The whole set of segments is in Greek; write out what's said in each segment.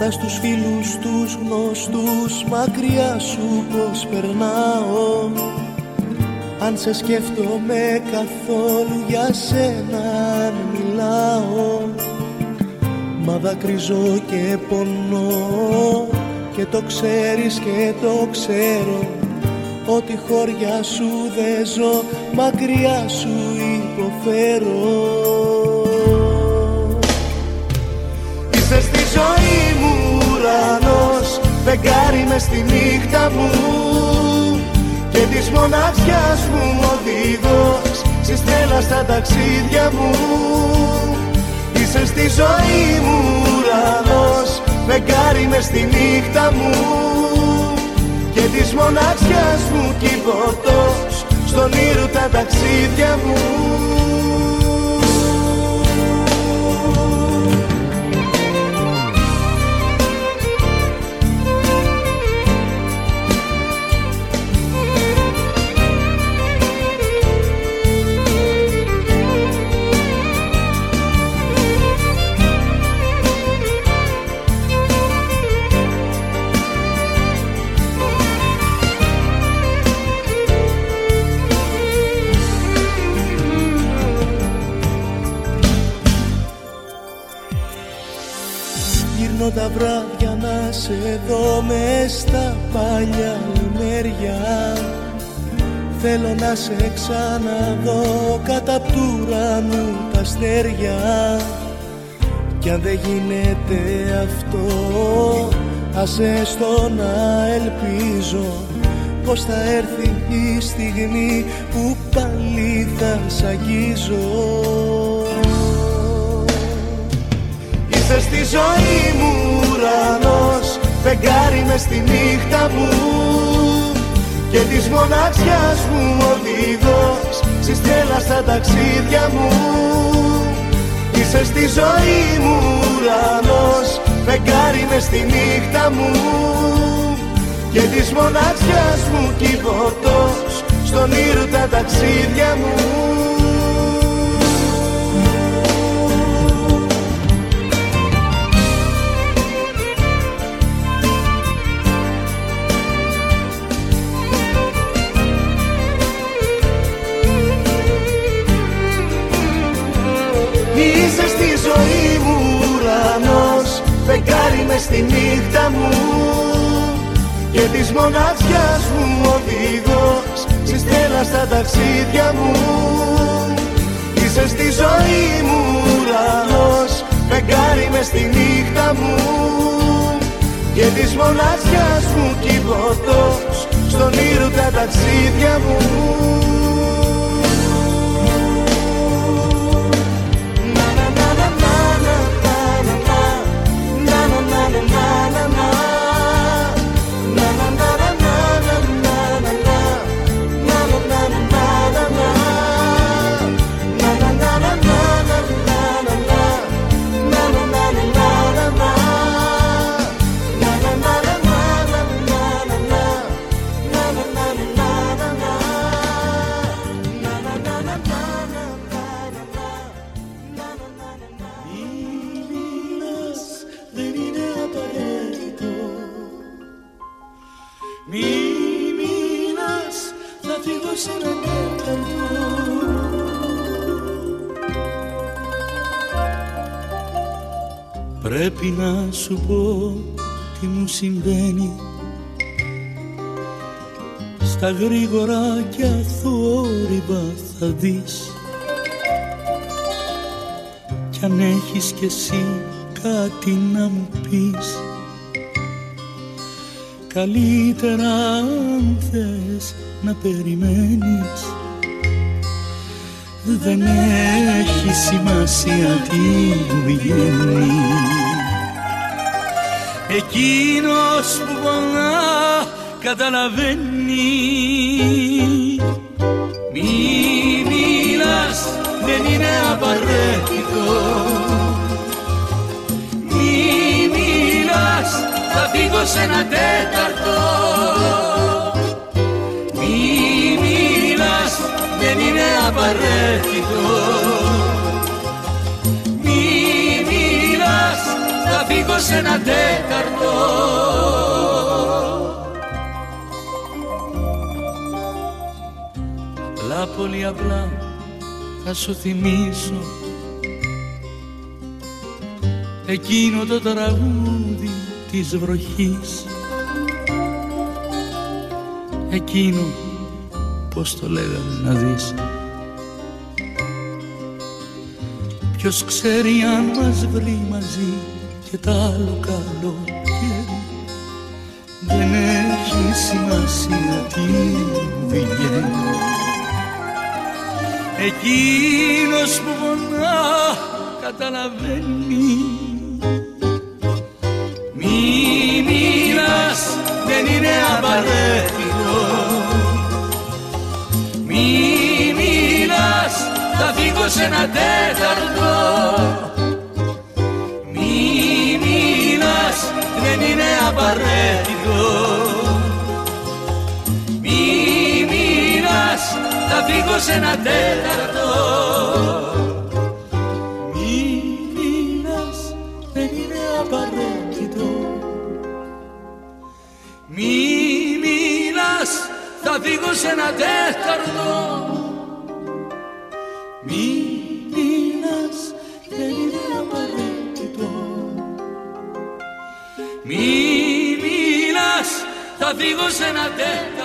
Ρωτά στους φίλους τους γνωστούς μακριά σου πως περνάω. Αν σε σκέφτομαι καθόλου για σένα αν μιλάω. Μα δακρυζώ και πονώ και το ξέρεις και το ξέρω. Ότι χώρια σου δεν ζω μακριά σου υποφέρω ζωή μου ουρανός Φεγγάρι μες στη νύχτα μου. Και της μοναξιάς μου οδηγός Συστέλα στα ταξίδια μου. Είσαι στη ζωή μου ουρανός Φεγγάρι μες στη νύχτα μου. Και της μοναξιάς μου κυβωτός Στον ήρου τα ταξίδια μου τα βράδια να σε δω μες στα παλιά μέρια Θέλω να σε ξαναδώ κατά απ' του ουρανού τα αστέρια. Κι αν δεν γίνεται αυτό ας έστω να ελπίζω Πως θα έρθει η στιγμή που πάλι θα σ' αγγίζω στη ζωή μου ουρανός Φεγγάρι μες στη νύχτα μου. Και της μοναξιάς μου οδηγός Συστέλα στα ταξίδια μου. Είσαι στη ζωή μου ουρανός Φεγγάρι μες στη νύχτα μου. Και της μοναξιάς μου κυβωτός Στον ήρου τα ταξίδια μου με στη νύχτα μου. Και της μοναξιάς μου οδηγός συστέλα στα ταξίδια μου. Είσαι στη ζωή μου ουρανός φεγγάρι μες στη νύχτα μου. Και της μοναξιάς μου κυβωτός στον ήρου τα ταξίδια μου Πρέπει να σου πω τι μου συμβαίνει. Στα γρήγορα και αθόρυβα θα δεις Κι αν έχεις κι εσύ κάτι να μου πεις. Καλύτερα αν θες να περιμένεις. Δεν έχει σημασία τι μου βγαίνει Εκείνος που πονά καταλαβαίνει. Μη μιλάς δεν είναι απαραίτητο. Μη μιλάς θα φύγω σε ένα τέταρτο. Δεν είναι απαραίτητο Μη μιλάς, θα φύγω σε ένα τέταρτο. Απλά πολύ απλά θα σου θυμίσω εκείνο το τραγούδι της βροχής. Εκείνο πως το λέγανε να δεις. Ποιος ξέρει αν μας βρει μαζί και τ' άλλο καλό δεν έχει σημασία τι βγαίνει. Εκείνος που πονά καταλαβαίνει. Μη μιλάς δεν είναι απαραίτητο. Μη μιλάς θα φύγω σε ένα τέταρτο απαραίτητο. Μη μιλάς θα φύγω σε ένα τέταρτο. Μη μιλάς δεν είναι απαραίτητο. Μη μιλάς θα φύγω σε ένα τέταρτο θα φύγω σε ένα τέταρτο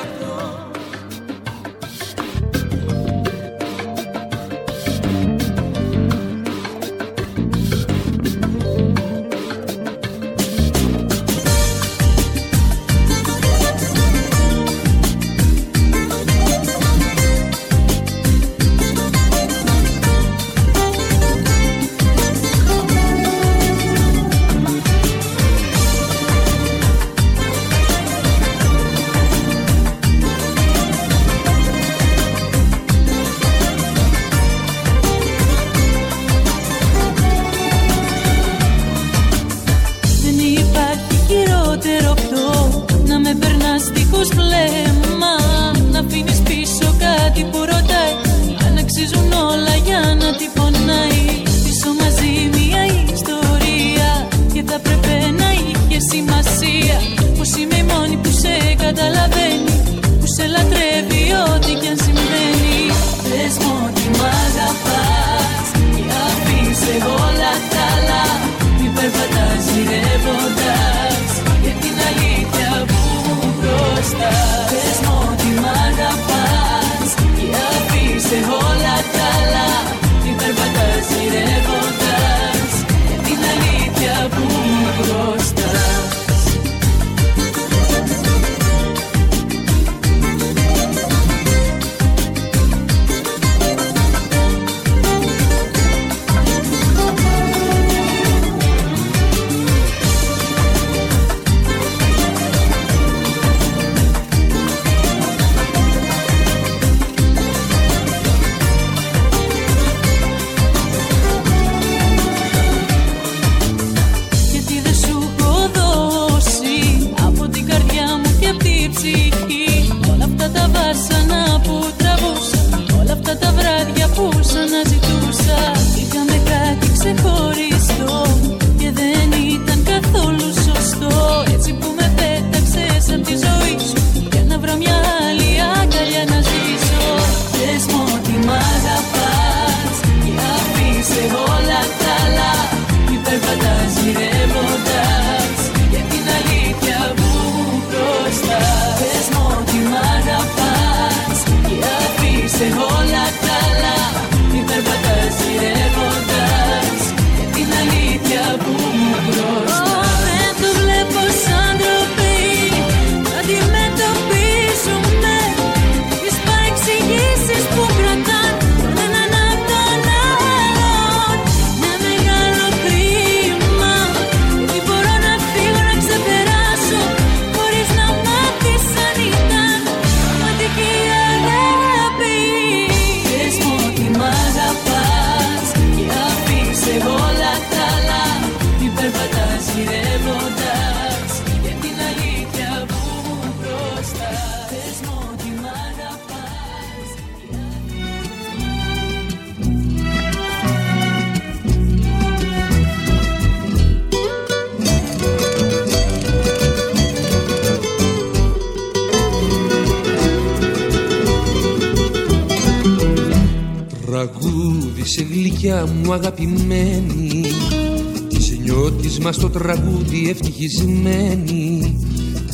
τραγούδι ευτυχισμένη.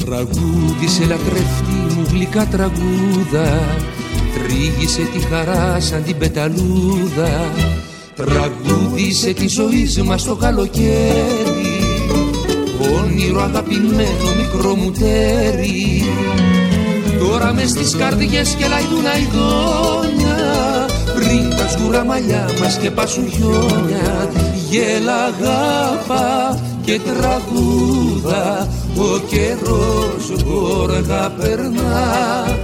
Τραγούδισε λατρευτή μου γλυκά τραγούδα. Τρίγησε τη χαρά σαν την πεταλούδα. Τραγούδισε τη ζωή μας το καλοκαίρι. Όνειρο αγαπημένο μικρό μου τέρι. Τώρα μες στις καρδιές και λαϊδούν αηδόνια Πριν τα σκούρα μαλλιά μας και πάσουν χιόνια. Γέλα αγάπα και τραγούδα Ο καιρός γόργα περνά.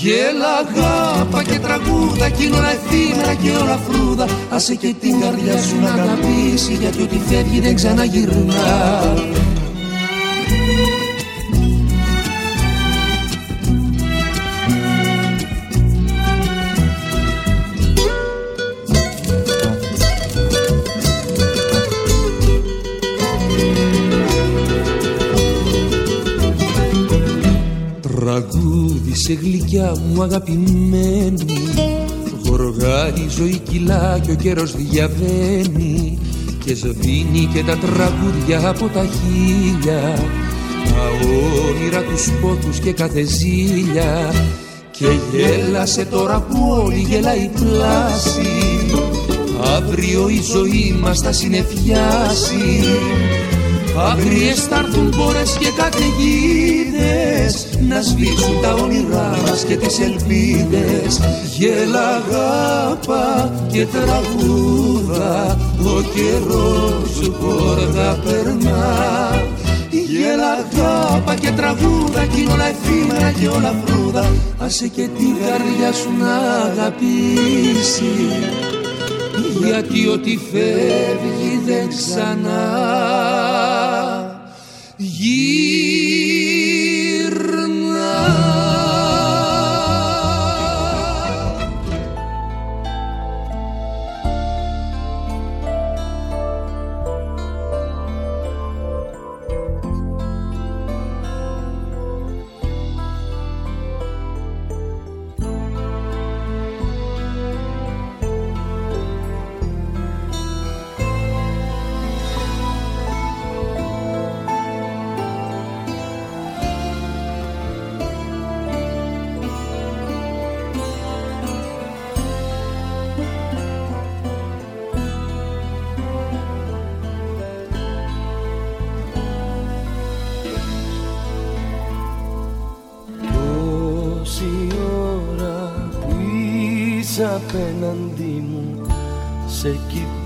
Γέλα αγάπα και τραγούδα κι είναι όλα εφήμερα και όλα φρούδα. Άσε και την καρδιά σου να αγαπήσει γιατί ό,τι φεύγει δεν ξαναγυρνά Σε γλυκιά μου αγαπημένη. Γοργά η ζωή κυλά και ο καιρός διαβαίνει Και σβήνει και τα τραγούδια από τα χίλια. Τα όνειρα τους πόθους και κάθε ζήλια. Και γέλασε τώρα που όλη γελάει πλάση. Αύριο η ζωή μας θα συνεφιάσει. Αγριές θα έρθουν πόρες και καταιγίδες Να σβήσουν τα όνειρά μας και τις ελπίδες Γέλα αγάπα και τραγούδα. Ο καιρός γόργα περνά. Γέλα αγάπα και τραγούδα κι είναι όλα εφήμερα και όλα φρούδα. Άσε και την καρδιά σου να αγαπήσει. Γιατί ό,τι φεύγει δεν ξανά. Απέναντί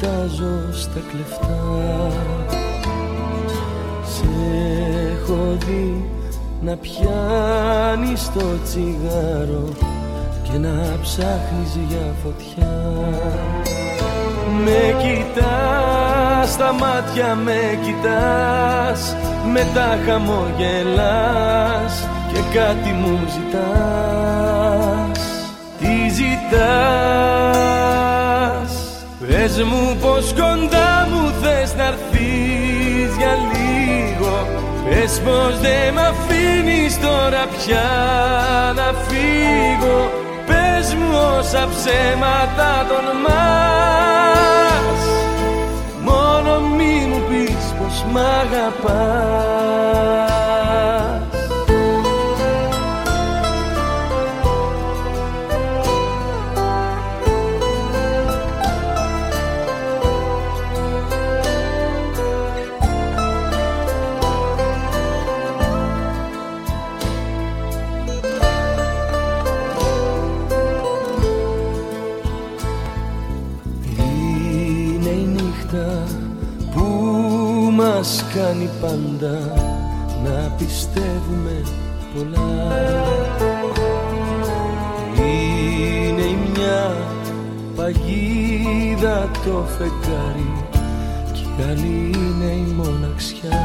κοιτάζω στα κλεφτά. Σε έχω δει να πιάνεις το τσιγάρο Και να ψάχνεις για φωτιά. Με κοιτάς, στα μάτια με κοιτάς Μετά χαμογελάς και κάτι μου ζητάς. Ζητάς; Πες μου πως κοντά μου θες να για λίγο. Πες πως δεν μ' αφήνεις τώρα πια να φύγω. Πες μου όσα ψέματα τολμάς Μόνο μη μου πεις πως μ' αγαπάς κάνει πάντα να πιστεύουμε πολλά. Είναι η μια παγίδα το φεγγάρι κι η άλλη είναι η μοναξιά.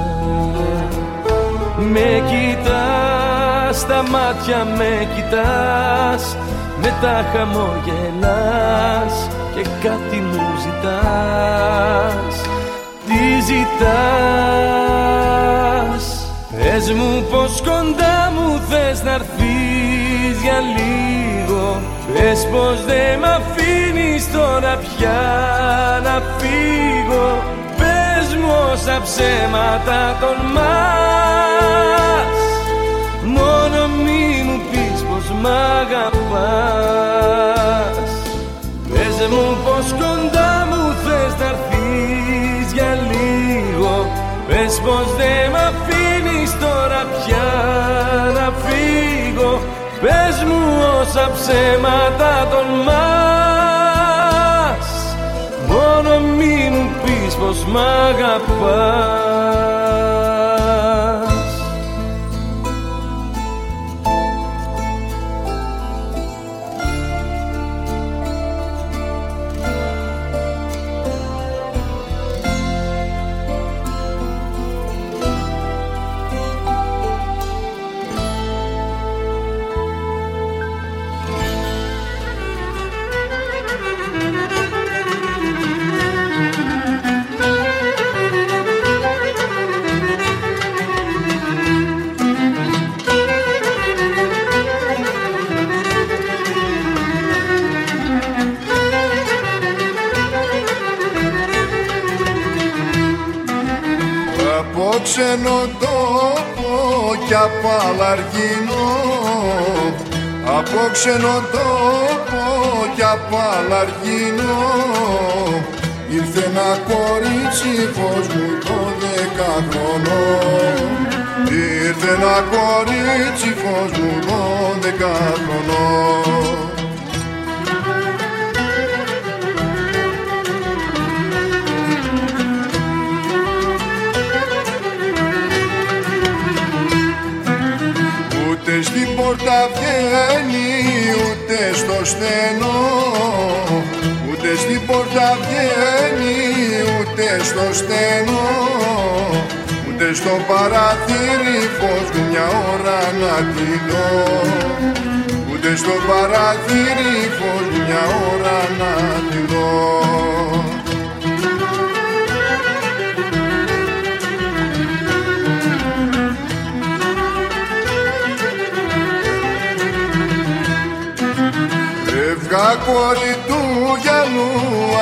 Με κοιτάς, στα μάτια με κοιτάς μετά χαμογελάς και κάτι μου ζητάς τι ζητάς; Πες μου πως κοντά μου θες να για λίγο. Πες πως δεν μ' αφήνεις τώρα πια να φύγω. Πες μου όσα ψέματα τολμάς Μόνο μη μου πεις πως μ' αγαπάς πως δεν μ' αφήνεις τώρα πια να φύγω. Πες μου όσα ψέματα τολμάς Μόνο μη μου πεις πως μ' αγαπάς ξένο τόπο κι από αλαργίνο Από ξένο τόπο κι από αλαργίνο Ήρθε ένα κορίτσι φως μου το δεκαχρονό. Ήρθε ένα κορίτσι φως μου το δεκαχρονό στην πόρτα βγαίνει ούτε στο στενό Ούτε στην πόρτα βγαίνει ούτε στο στενό Ούτε στο παραθύρι φως μου μια ώρα να τη δω Ούτε στο παραθύρι φως μου μια ώρα να τη δω Εύγα κόρη του γυαλού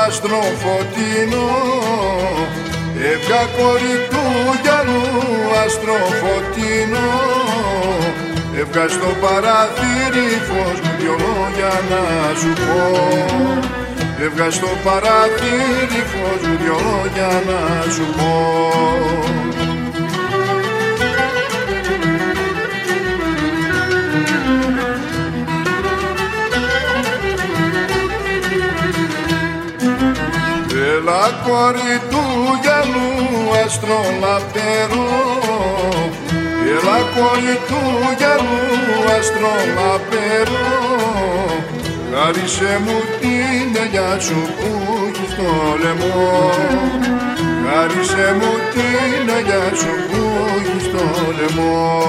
αστροφωτεινό Εύγα κόρη του γυαλού αστροφωτεινό Εύγα στο παραθύρι φως μου δυο λόγια να σου πω. Εύγα στο παραθύρι φως μου δυο λόγια να σου πω Έλα κόρη του γυαλού αστρολαπτερό Έλα κόρη του γυαλού αστρολαπτερό Χάρισε μου την ελιά σου που έχεις στο λαιμό. Χάρισε μου την ελιά σου που έχεις στο λαιμό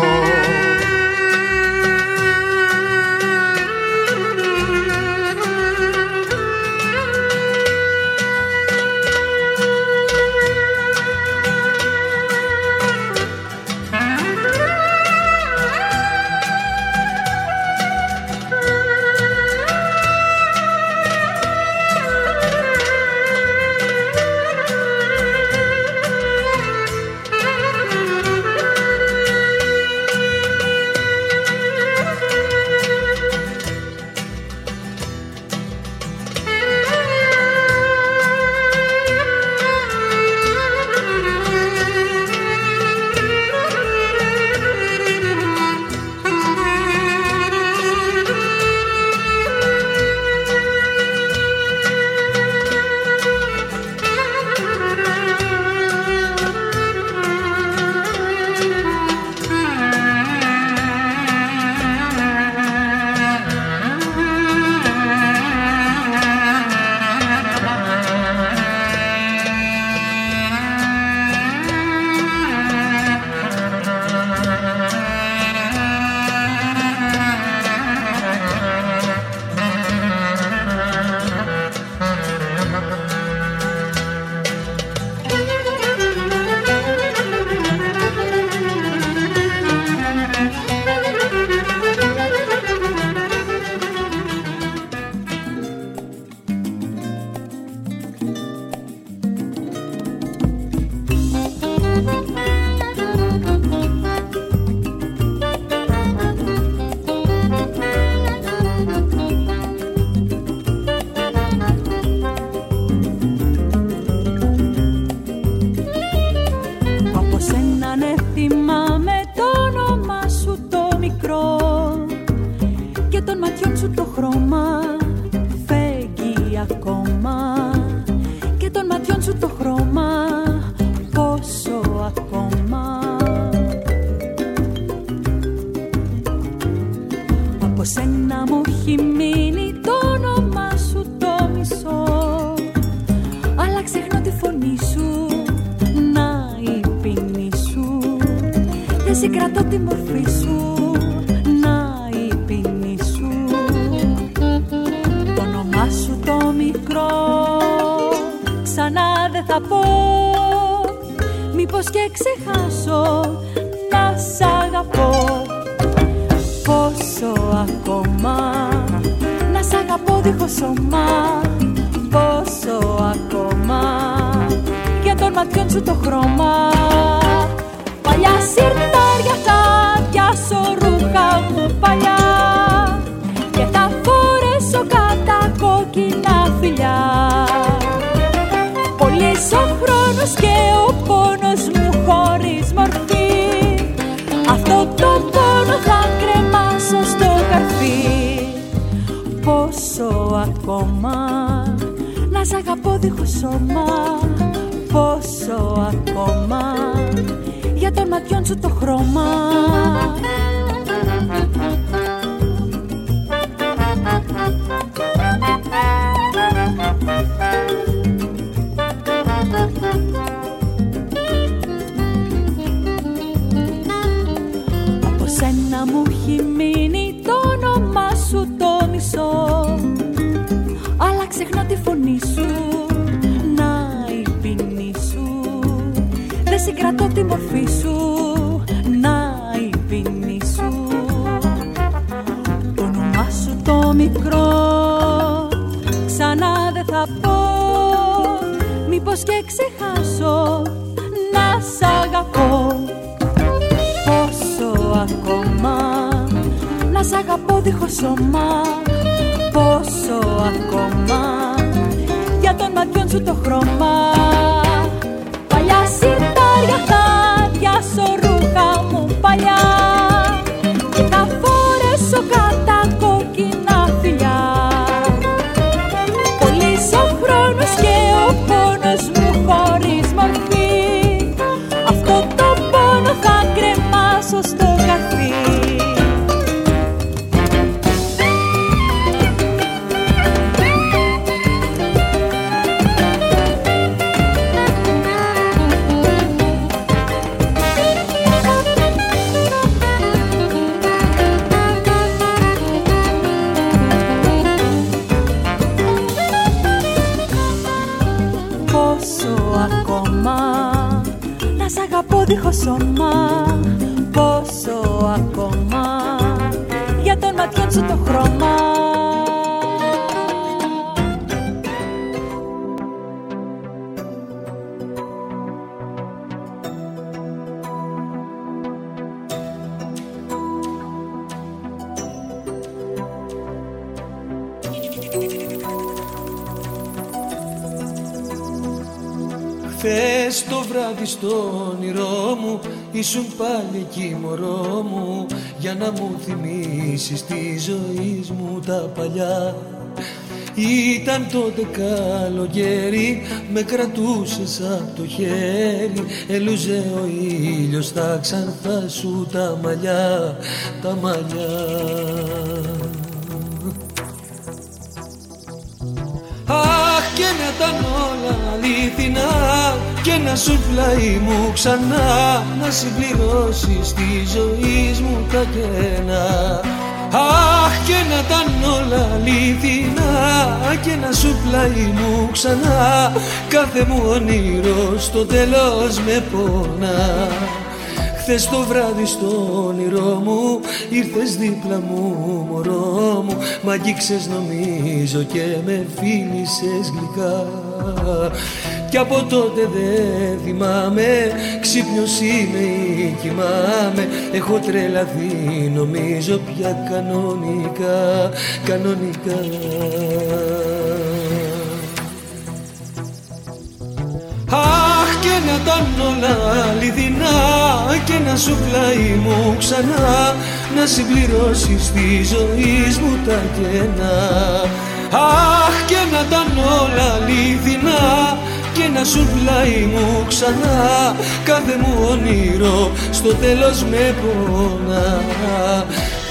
Για των ματιών σου το χρώμα. Παλιά σιρτάρια θα πιάσω ρούχα μου παλιά. Και θα φορέσω κατά κόκκινα φιλιά. Πολύς ο χρόνος και ο πόνος μου χωρίς μορφή. Αυτό το πόνο θα κρεμάσω στο καρφί. Πόσο ακόμα να σ' αγαπώ δίχως σώμα Πόσο ακόμα για των ματιών σου το χρώμα συγκρατώ τη μορφή σου Να η ποινή σου. Το όνομά σου το μικρό Ξανά δεν θα πω. Μήπως και ξεχάσω Να σ' αγαπώ. Πόσο ακόμα Να σ' αγαπώ δίχως σώμα. Πόσο ακόμα Για των ματιών σου το χρώμα πιάσω ρούχα μου των ματιών σου το χρώμα. Χθες το βράδυ στο όνειρό μου Ήσουν πάλι εκεί μωρό μου Για να μου θυμίσεις της ζωής μου τα παλιά. Ήταν τότε καλοκαίρι, με κρατούσες από το χέρι. Ελούζε ο ήλιος στα ξανθά σου τα μαλλιά, τα μαλλιά. Αχ και να ήταν όλα αλήθινα και να σου πλάι μου ξανά να συμπληρώσεις τη ζωή μου τα κενά Αχ και να ήταν όλα αλήθινα και να σου πλάι μου ξανά. Κάθε μου όνειρο στο τέλος με πονά. Χθες το βράδυ στο όνειρό μου ήρθες δίπλα μου μωρό μου. Μ' αγγίξες νομίζω και με φίλησες γλυκά Κι από τότε δεν θυμάμαι ξύπνιος είμαι ή κοιμάμαι. Έχω τρελαθεί νομίζω πια κανονικά, κανονικά. Αχ και να ήταν όλα αληθινά και να σου πλάι μου ξανά. Να συμπληρώσεις τη ζωή μου τα κενά. Αχ και να ήταν όλα αληθινά και να σου πλάι μου ξανά. Κάθε μου όνειρο στο τέλος με πονά.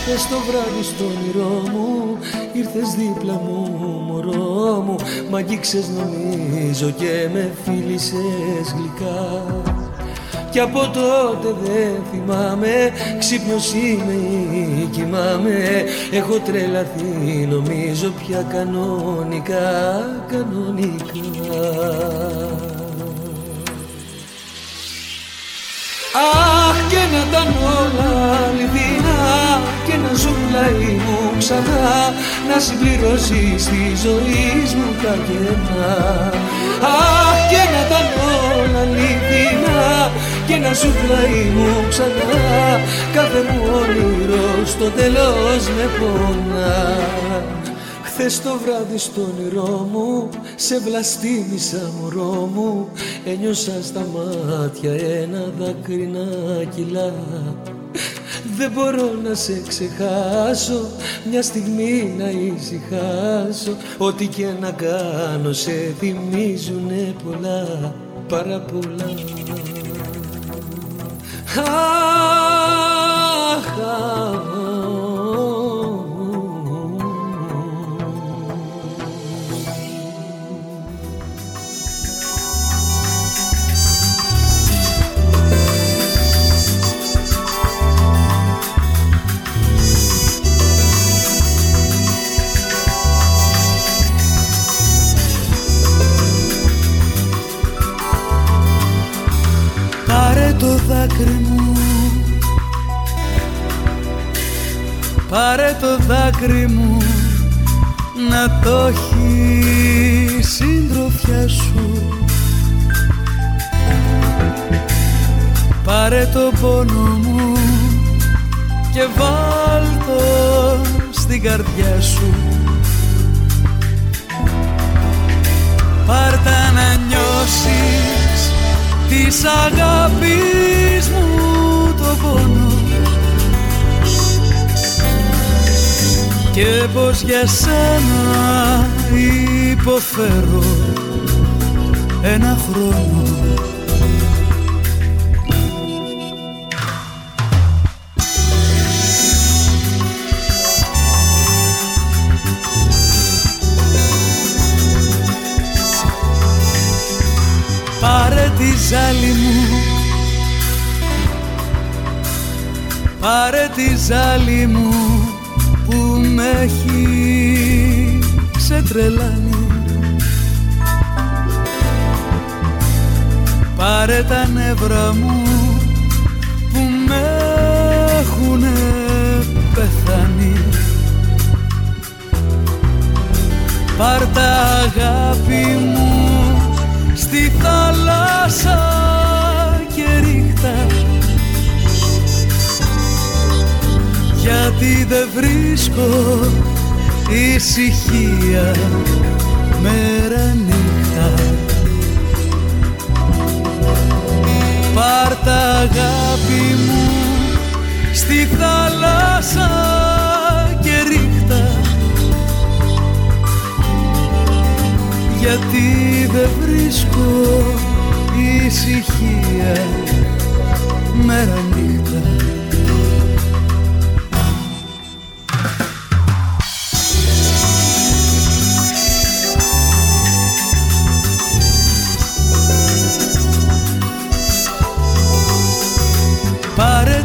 Χθες το βράδυ στο όνειρό μου ήρθες δίπλα μου μωρό μου. Μ' αγγίξες νομίζω και με φίλησες γλυκά κι από τότε δεν θυμάμαι Ξύπνιος είμαι ή κοιμάμαι. Έχω τρελαθεί νομίζω πια κανονικά Κανονικά. Αχ και να ήταν όλα αληθινά και να ζουν πλάι μου ξανά. Να συμπληρώσει τη ζωή μου τα κενά Αχ και να ήταν όλα αληθινά και να σου πλάι μου ξανά. Κάθε μου όνειρο στο τέλος με πονά. Χθες το βράδυ στο όνειρό μου Σε βλαστήμισα μωρό μου. Ένιωσα στα μάτια ένα δάκρυ να κυλά δεν μπορώ να σε ξεχάσω Μια στιγμή να ησυχάσω. Ό,τι και να κάνω σε θυμίζουνε πολλά Πάρα πολλά ha ha Αχ, Πάρε το δάκρυ μου να το έχει συντροφιά σου. Πάρε το πόνο μου και βάλ το στην καρδιά σου. Πάρτα να νιώσεις της αγάπης μου το πόνο. Και πως για σένα υποφέρω ένα χρόνο Πάρε τη ζάλη μου. Πάρε τη ζάλη μου με έχει ξετρελάνει. Πάρε τα νεύρα μου που με έχουνε πεθάνει. Πάρ' τα αγάπη μου στη θάλασσα και ρίχτα. Γιατί δεν βρίσκω ησυχία μέρα νύχτα. Πάρ' τα αγάπη μου στη θάλασσα γιατί δεν βρίσκω ησυχία μέρα νύχτα.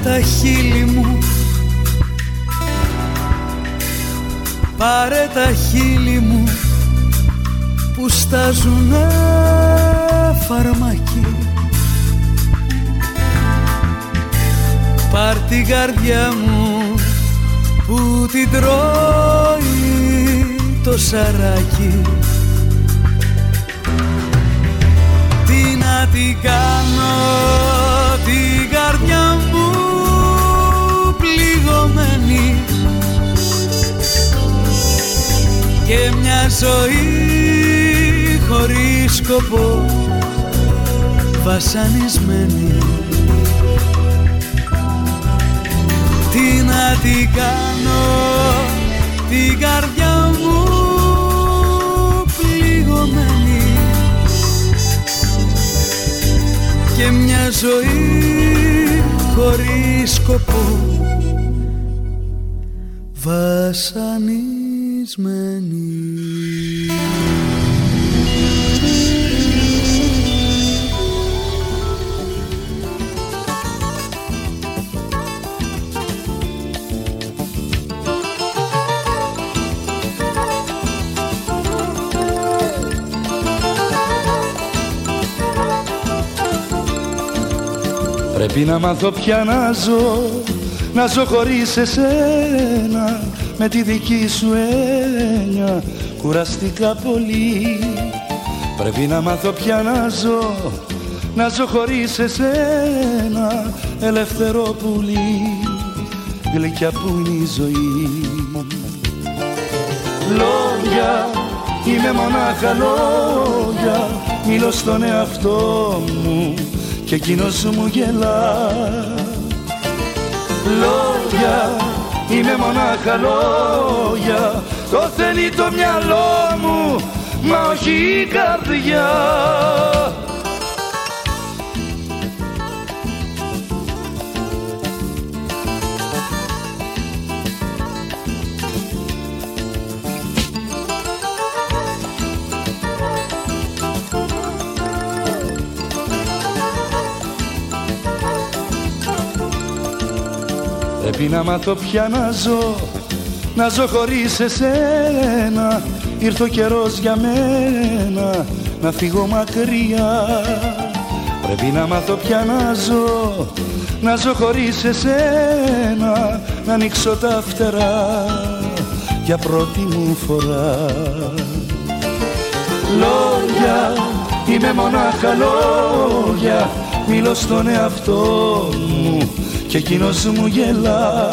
Τα χείλη μου. Πάρε τα χείλη μου που στάζουνε φαρμακί Πάρ την καρδιά μου που την τρώει το σαράκι. Τι να την κάνω την καρδιά μου και μια ζωή χωρίς σκοπό βασανισμένη. Τι να την κάνω την καρδιά μου πληγωμένη. Και μια ζωή χωρίς σκοπό βασανισμένη Πρέπει να μάθω πια να ζω Να ζω χωρίς εσένα Με τη δική σου έννοια Κουραστικά πολύ. Πρέπει να μάθω πια να ζω Να ζω χωρίς εσένα Ελεύθερο πουλί Γλυκιά που είναι η ζωή Λόγια Είμαι μονάχα λόγια Μιλώ στον εαυτό μου και εκείνος μου γελά. Λόγια, είναι μονάχα λόγια. Το θέλει το μυαλό μου, μα όχι η καρδιά Πρέπει να μάθω πια να ζω Να ζω χωρίς εσένα. Ήρθε ο καιρός για μένα Να φύγω μακριά. Πρέπει να μάθω πια να ζω Να ζω χωρίς εσένα. Να ανοίξω τα φτερά Για πρώτη μου φορά. Λόγια Είμαι μονάχα λόγια Μιλώ στον εαυτό μου και εκείνος μου γελά.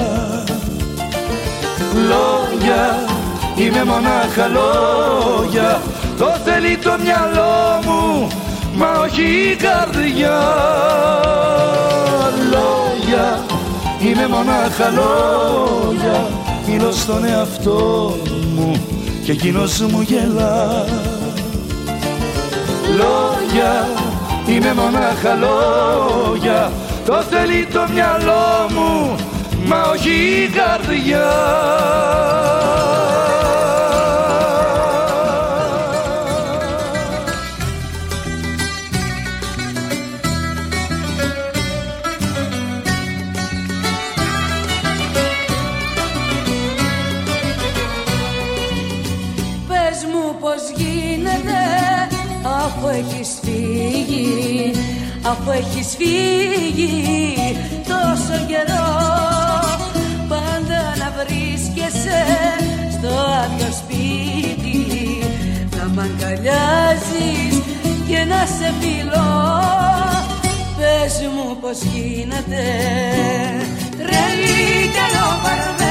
Λόγια, είμαι μονάχα λόγια. Το θέλει το μυαλό μου μα όχι η καρδιά. Λόγια, είμαι μονάχα λόγια. Μιλώ στον εαυτό μου και εκείνος μου γελά. Λόγια, είμαι μονάχα λόγια το θέλει το μυαλό μου μα όχι η καρδιά. Πες μου πως γίνεται αφού έχεις φύγει αφού έχεις φύγει τόσο καιρό. Πάντα να βρίσκεσαι στο άδειο σπίτι να μ' αγκαλιάζεις και να σε φιλώ. Πες μου πως γίνεται. Τρελή καλοπαρμένη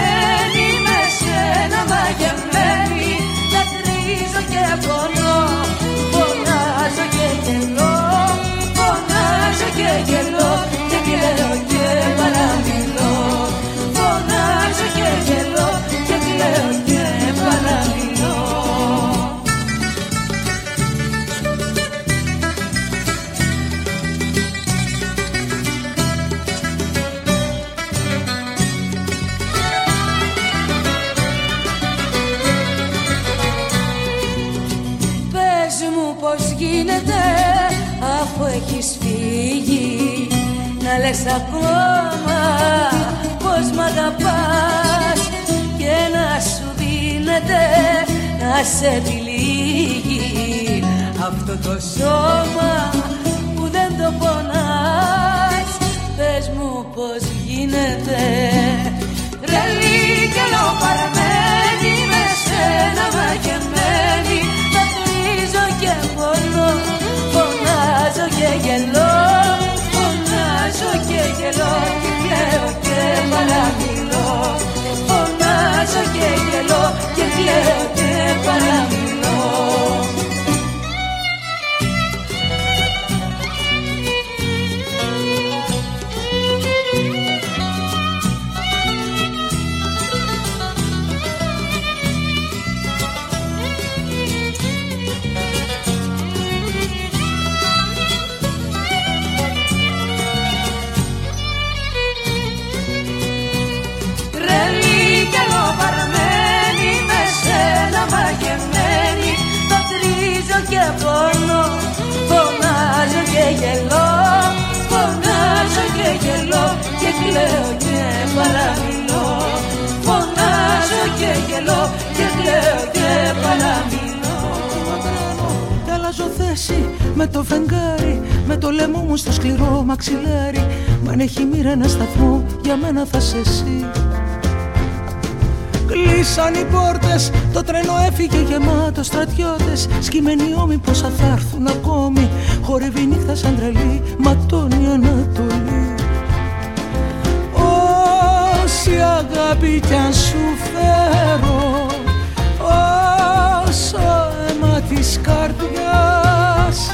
λες ακόμα πως μ' αγαπάς Και να σου δίνεται να σε τυλίγει Αυτό το σώμα που δεν το πονάς Πες μου πως γίνεται. Τρελή και λοπαρμένη παραμιλώ. Φωνάζω και γελώ Και κλαίω και παραμιλώ κλαίω και παραμιλώ Φωνάζω και γελώ και κλαίω και παραμιλώ Κι αλλάζω θέση με το φεγγάρι Με το λαιμό μου στο σκληρό μαξιλάρι. Μα αν έχει μοίρα ένα σταθμό για μένα θα σε εσύ. Κλείσαν οι πόρτες, το τρένο έφυγε γεμάτος στρατιώτες. Σκυμμένοι ώμοι πόσα θα έρθουν ακόμη. Χορεύει η νύχτα σαν τρελή, ματώνει Ανατολή Όση αγάπη κι αν σου φέρω Όσο αίμα της καρδιάς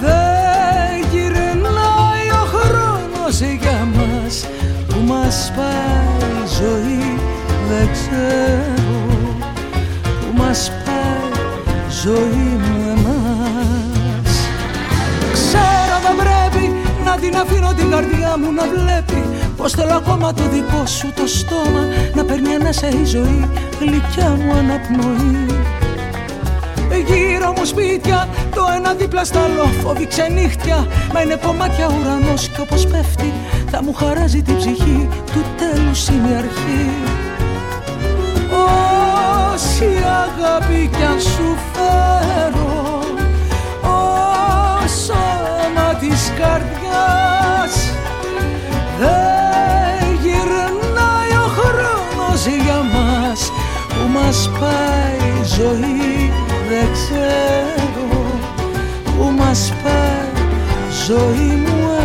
Δεν γυρνάει ο χρόνος για μας Που μας πάει η ζωή δεν ξέρω. Που μας πάει ζωή μου εμάς. Ξέρω δεν πρέπει να την αφήνω την καρδιά μου να βλέπει Πως θέλω ακόμα το δικό σου το στόμα Να παίρνει ανάσα η ζωή γλυκιά μου αναπνοή. Γύρω μου σπίτια, το ένα δίπλα στα άλλο Φόβη ξενύχτια, μα είναι κομμάτια ουρανός Και όπως πέφτει θα μου χαράζει την ψυχή Του τέλους είναι η αρχή. Όση αγάπη κι αν σου φέρω Όσο αίμα της καρδιάς Δεν μας πάει η ζωή δεν ξέρω Που μας πάει ζωή μου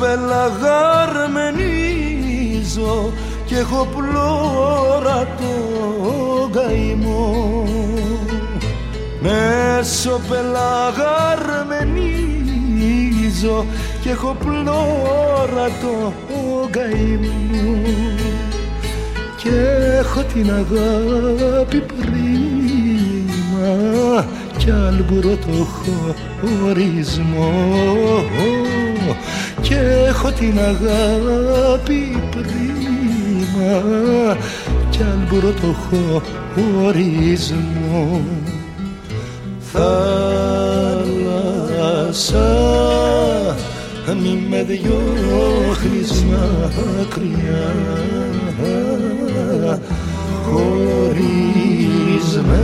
πελαγαρμενίζω και έχω πλώρα το καημό μέσω πελαγαρμενίζω και έχω πλώρα το καημό και έχω την αγάπη πρίμα κι αλμπουρό το χωρισμό και έχω την αγάπη πρίμα. Κι αν μπορώ το χωρισμό θάλασσα μη με διώχνεις μακριά. Χωρίς με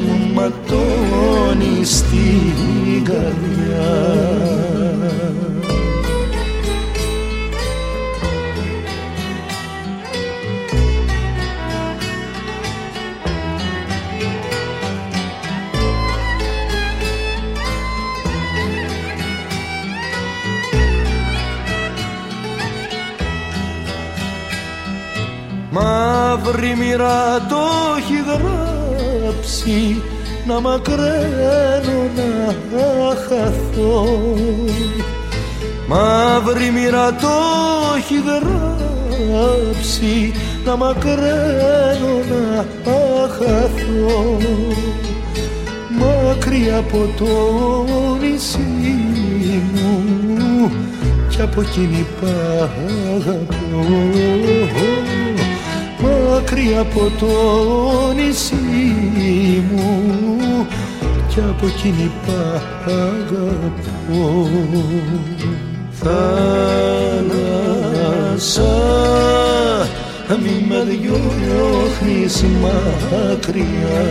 μου ματώνεις την καρδιά Μαύρη μοίρα το έχει γράψει να μακραίνω να χαθώ. Μαύρη μοίρα το έχει γράψει να μακραίνω να χαθώ. Μακριά από το νησί μου κι από εκείνη αγαπώ μακριά από το νησί μου κι από εκείνη αγαπώ θάλασσα μη με διώχνεις μακριά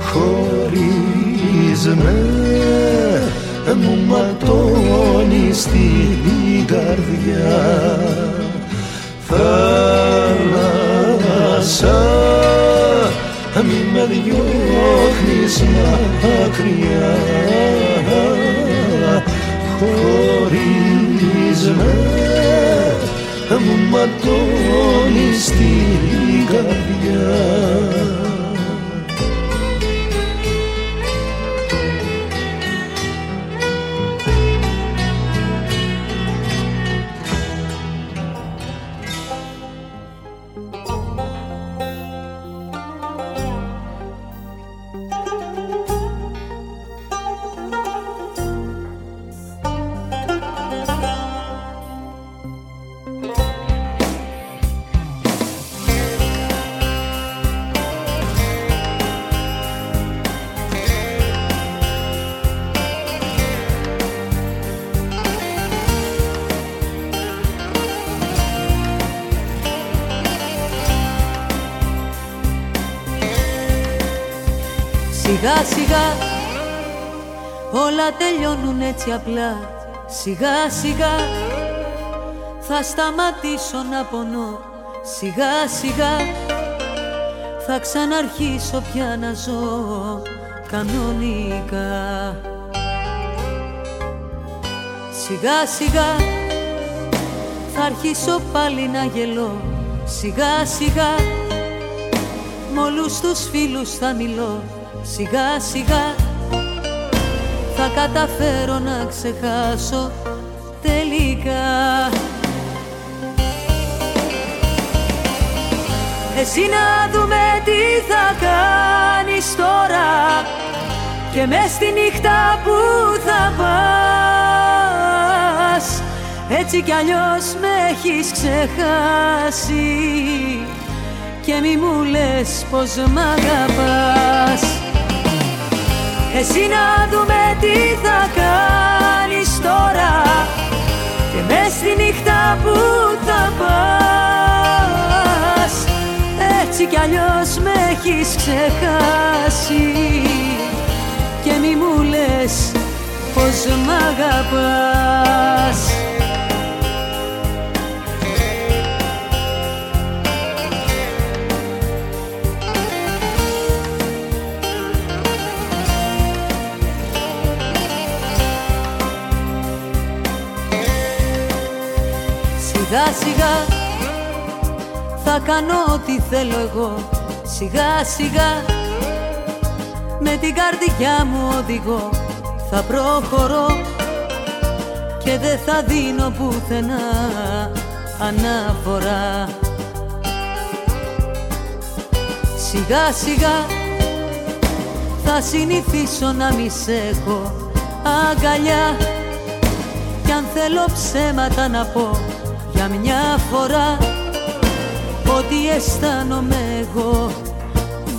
χωρίς με μου ματώνεις την καρδιά θάλασσα μη με διώχνεις μακριά. Χωρίς με μου ματώνεις την καρδιά τελειώνουν έτσι απλά. Σιγά σιγά θα σταματήσω να πονώ. Σιγά σιγά θα ξαναρχίσω πια να ζω κανονικά. Σιγά σιγά θα αρχίσω πάλι να γελώ. Σιγά σιγά με όλους τους φίλους θα μιλώ. Σιγά σιγά θα καταφέρω να ξεχάσω τελικά. Εσύ να δούμε τι θα κάνεις τώρα και μες στη νύχτα που θα πας. Έτσι κι αλλιώς με έχεις ξεχάσει και μη μου λες πως μ' αγαπάς εσύ να δούμε τι θα κάνεις τώρα Και μες στη νύχτα που θα πας. Έτσι κι αλλιώς με έχεις ξεχάσει Και μη μου λες πως μ' αγαπάς Σιγά σιγά θα κάνω ό,τι θέλω εγώ. Σιγά σιγά με την καρδιά μου οδηγώ. Θα προχωρώ και δεν θα δίνω πουθενά αναφορά. Σιγά σιγά θα συνηθίσω να μη σε έχω αγκαλιά. Κι αν θέλω ψέματα να πω για μια φορά Ό,τι αισθάνομαι εγώ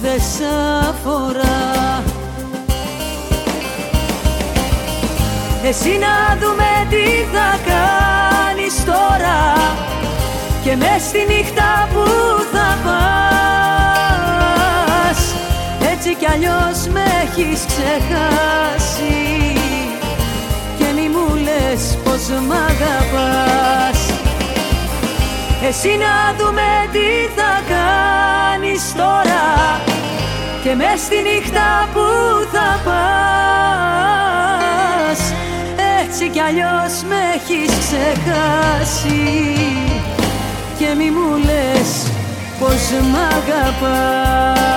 δεν σ' αφορά. Εσύ να δούμε τι θα κάνεις τώρα Και μες στη νύχτα που θα πας. Έτσι κι αλλιώς με έχεις ξεχάσει Και μη μου λες πως μ' αγαπάς εσύ να δούμε τι θα κάνεις τώρα Και μες στη νύχτα που θα πας. Έτσι κι αλλιώς με έχεις ξεχάσει και μη μου λες πως μ' αγαπάς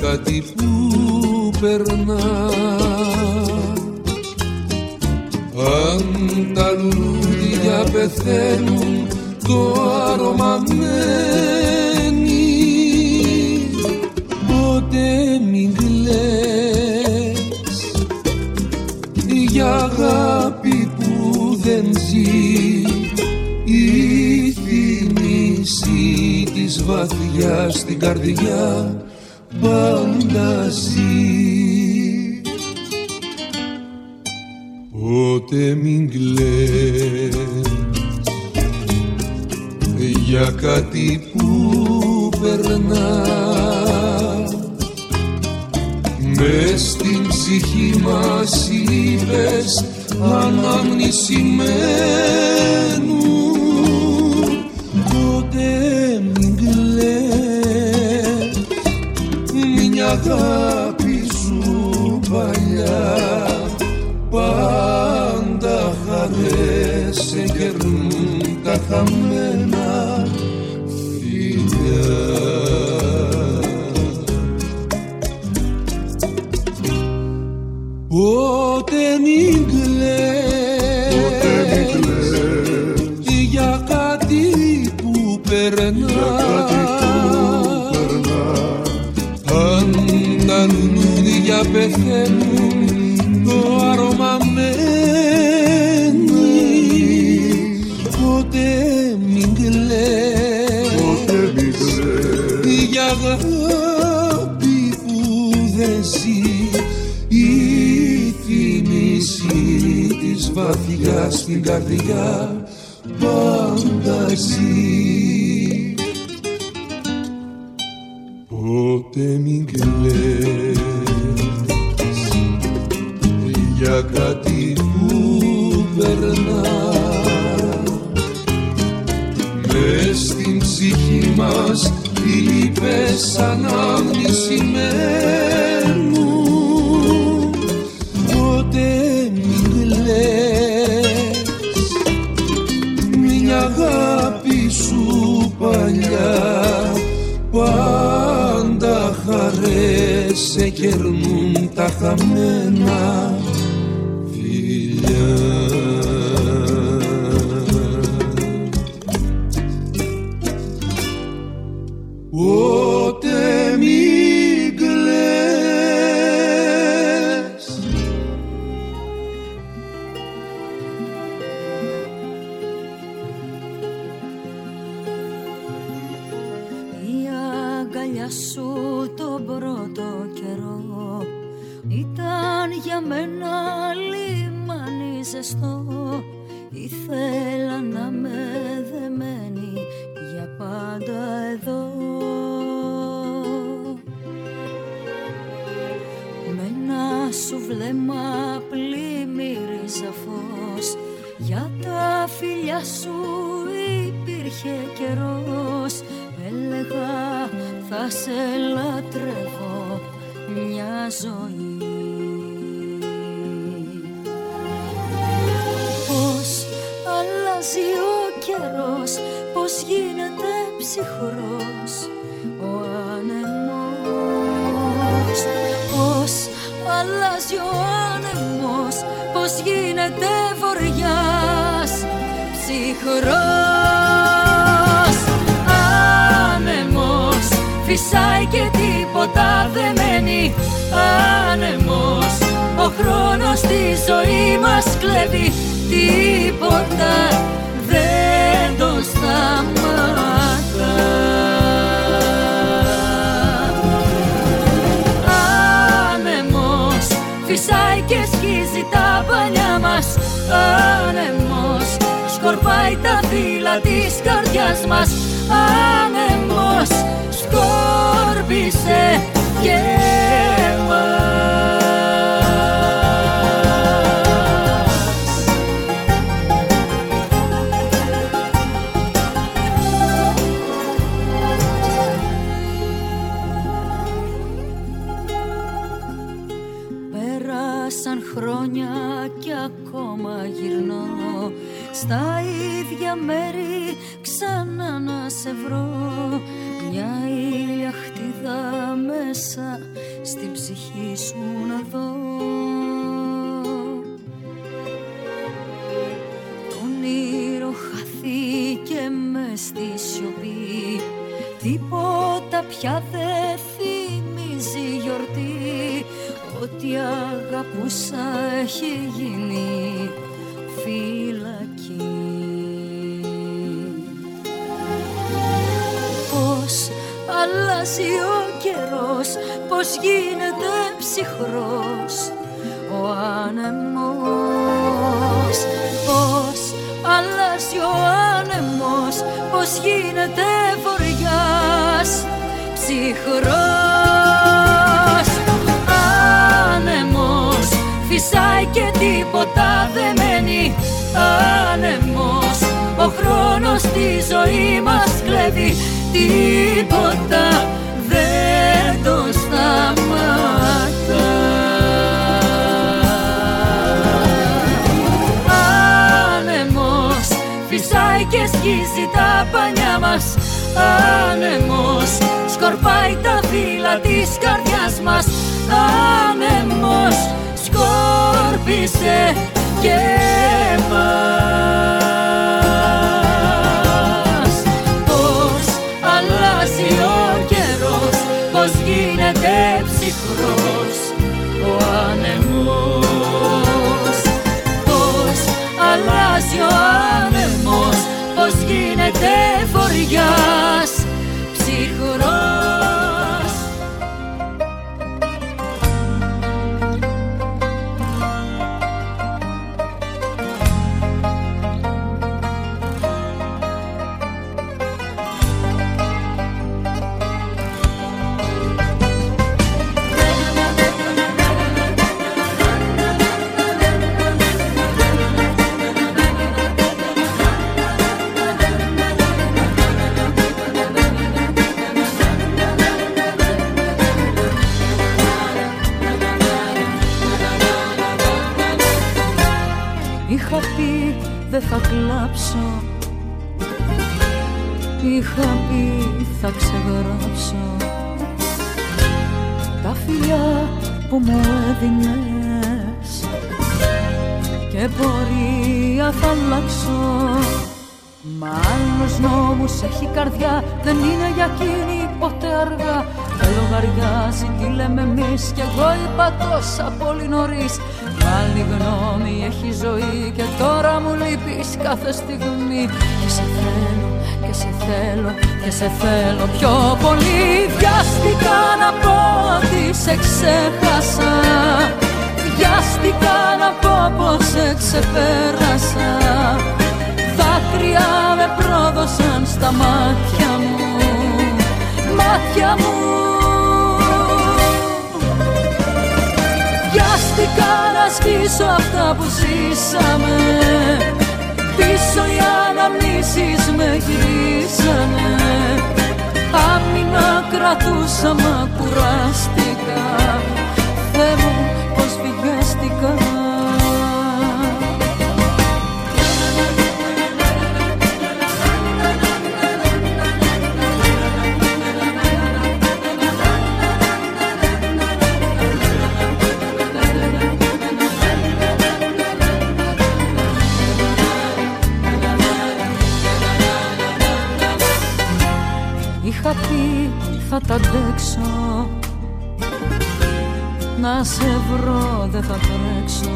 κάτι που περνά. Αν τα λουλούδια πεθαίνουν το άρωμα μένει. Ποτέ μην κλαις. Για αγάπη που δεν ζει η θύμηση της βαθιάς στην καρδιά πάντα ζει Ποτέ μην κλαις για κάτι που περνά μες στην ψυχή μας είπες αναμνησιμένου αγάπη σου παλιά. Πάντα χαρές σε γερνούν τα χαμένα λουλούδια πεθαίνουν το άρωμα μένει. Ποτέ μην κλαις. Για αγάπη που δεν ζει η θύμηση της βαθιάς στην καρδιά πάντα ζει ψυχή μας λείπες ανάμνησιμένου ποτέ μην κλαις μια αγάπη σου παλιά πάντα χαρές σε κερνούν τα χαμένα λιμάνι ζεστό Ήθελα να με δεμένη για πάντα εδώ. Με ένα σου βλέμμα πλημμύριζα φως. Για τα φιλιά σου υπήρχε καιρός. Έλεγα θα σε λατρεύω μια ζωή ψυχρός ο άνεμος. Πώς αλλάζει ο άνεμος Πώς γίνεται βοριάς ψυχρός Άνεμος φυσάει και τίποτα δεν μένει. Άνεμος ο χρόνος τη ζωή μας κλέβει. Τίποτα δεν φυσάει και σκίζει τα παλιά μας. Άνεμος σκορπάει τα φύλλα της καρδιάς μας. Άνεμος σκόρπισε και μας σε βρω μια ήλια χτίδα μέσα στην ψυχή σου να δω. Το όνειρο χαθήκε με στη σιωπή. Τίποτα πια δεν θυμίζει γιορτή. Ότι αγαπούσα έχει γίνει φυλακή αλλάζει ο καιρός, πώς γίνεται ψυχρός ο άνεμος. Πώς αλλάζει ο άνεμος, πώς γίνεται βοριάς ψυχρός Άνεμος φυσάει και τίποτα δεν μένει. Άνεμος ο χρόνος στη ζωή μας κλέβει τίποτα δεν το σταματά Άνεμος φυσάει και σκίζει τα πανιά μας. Άνεμος σκορπάει τα φύλλα της καρδιάς μας. Άνεμος σκόρπισε και εμάς γίνεται βοριάς δεν θα κλάψω. Είχα πει θα ξεγράψω. Τα φιλιά που μου έδινες Και πορεία θα αλλάξω. Μα άλλος νόμους έχει καρδιά Δεν είναι για εκείνη ποτέ αργά. Δεν λογαριάζει τι λέμε εμείς Κι εγώ είπα τόσα πολύ νωρίς Πάλι γνώμη έχει ζωή Και τώρα μου λείπεις κάθε στιγμή. Και σε θέλω και σε θέλω και σε θέλω πιο πολύ. Βιάστηκα να πω ότι σε ξέχασα. Βιάστηκα να πω πως σε ξεπέρασα. Δάκρυα με πρόδωσαν στα μάτια μου. Μάτια μου Βιάστηκα να σβήσω αυτά που ζήσαμε. Πίσω οι αναμνήσεις με γυρίσανε. Άμυνα κρατούσα μα κουράστηκα. Θεέ μου πως βιάστηκα θα τα αντέξω. Να σε βρω δεν θα τρέξω.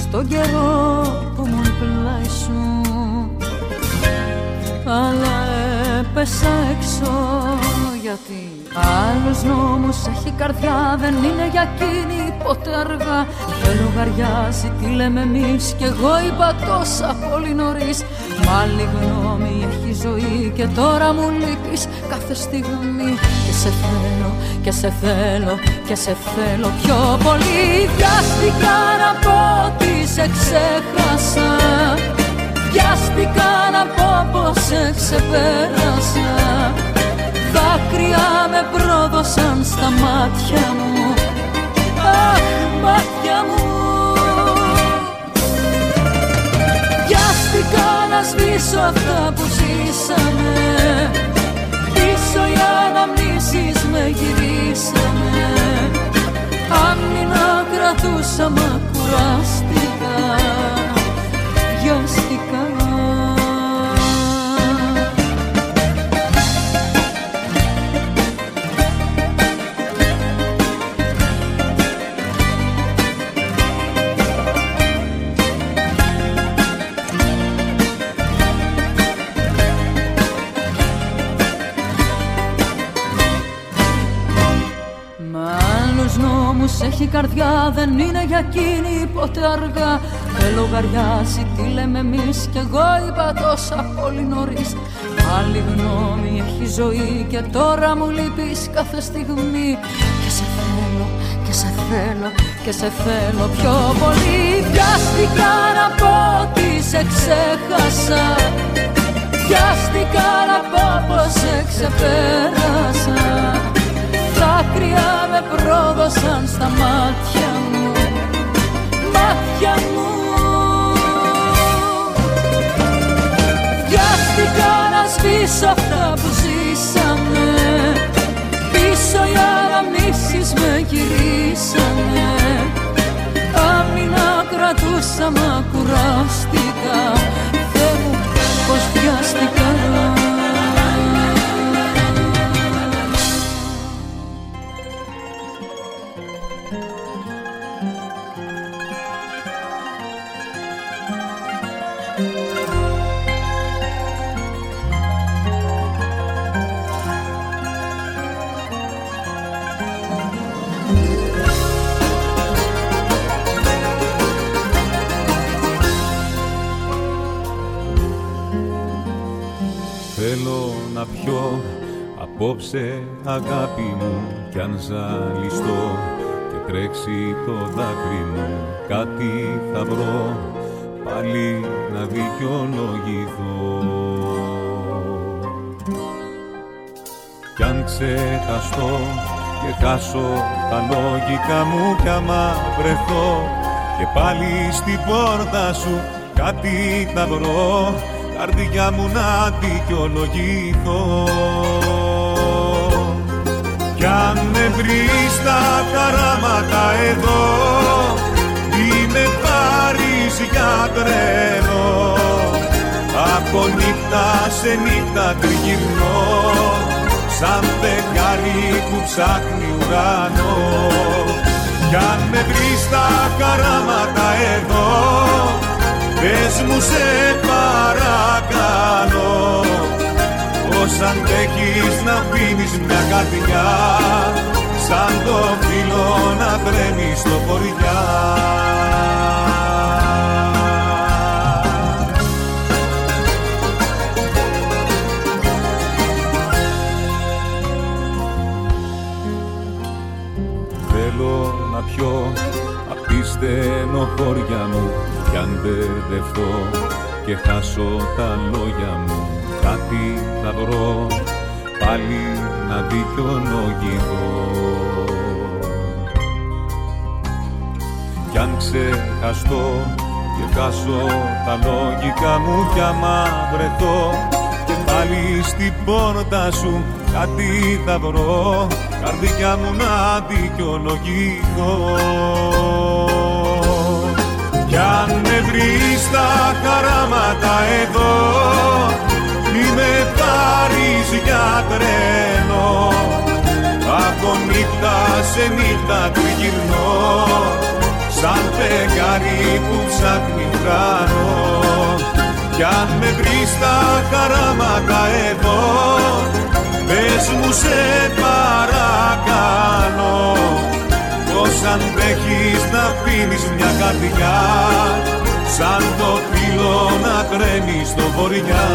Στον καιρό που μου πλάι σου. Αλλά έπεσα έξω γιατί Άλλος νόμος έχει καρδιά δεν είναι για εκείνη ποτέ αργά Δεν λογαριάζει τι λέμε εμείς. Κι εγώ είπα τόσα πολύ νωρίς. Μ' άλλη γνώμη έχει ζωή και τώρα μου λείπεις κάθε στιγμή. Και σε θέλω και σε θέλω και σε θέλω πιο πολύ. Βιάστηκα να πω ότι σε ξέχασα Βιάστηκα να πω πως σε ξεπέρασα. Δάκρυα με πρόδωσαν στα μάτια μου. Αχ, μάτια μου. Βιάστηκα να σβήσω αυτά που ζήσαμε. Πίσω οι αναμνήσεις με γυρίσαμε Αν μην κρατούσα μα κουράστηκα έχει καρδιά δεν είναι για εκείνη ποτέ αργά. Δεν λογαριάζει τι λέμε εμείς κι εγώ είπα τόσα πολύ νωρίς. Άλλη γνώμη έχει ζωή και τώρα μου λείπεις κάθε στιγμή. Και σε θέλω και σε θέλω και σε θέλω πιο πολύ. Βιάστηκα να πω ότι σε ξέχασα Βιάστηκα να πω πως σε ξεπέρασα δάκρυα με πρόδωσαν στα μάτια μου. Μάτια μου. Βιάστηκα να σβήσω αυτά που ζήσαμε. Πίσω οι αναμνήσεις με γυρίσανε. Άμυνα κρατούσα μα κουράστηκα. Θεέ μου πως βιάστηκα Απόψε αγάπη μου κι αν ζαλιστώ και τρέξει το δάκρυ μου κάτι θα βρω πάλι να δικαιολογηθώ. Κι αν ξεχαστώ και χάσω τα λόγικα μου κι άμα βρεθώ και πάλι στην πόρτα σου κάτι θα βρω καρδιά μου να δικαιολογηθώ. Κι αν με βρεις στα καράματα εδώ Μη με πάρεις για τρένο Από νύχτα σε νύχτα τριγυρνώ Σαν φεγγάρι που ψάχνει ουρανό. Κι αν με βρεις στα καράματα εδώ Πες μου σε παρακαλώ Πώς αντέχεις να αφήνεις μια καρδιά Σαν το φύλλο να τρέμει στο χωριά. Θέλω να πιω απ' τη στενοχώρια μου κι αν μπερδευτώ και χάσω τα λόγια μου κάτι θα βρω πάλι να δικαιολογηθώ. Κι αν ξεχαστώ και χάσω τα λόγικα μου κι άμα βρεθώ και πάλι στην πόρτα σου κάτι θα βρω καρδιά μου να δικαιολογηθώ κι αν με βρεις στα χαράματα εδώ μη με πάρεις για τρένο. Από νύχτα σε νύχτα τριγυρνώ Σαν φεγγάρι που ψάχνει ουρανό Κι αν με βρεις στα χαράματα εδώ Πες μου σε παρακαλώ Πώς αντέχεις να πίνεις μια καρδιά σαν το φύλλο να τρέμεις στο βορειά.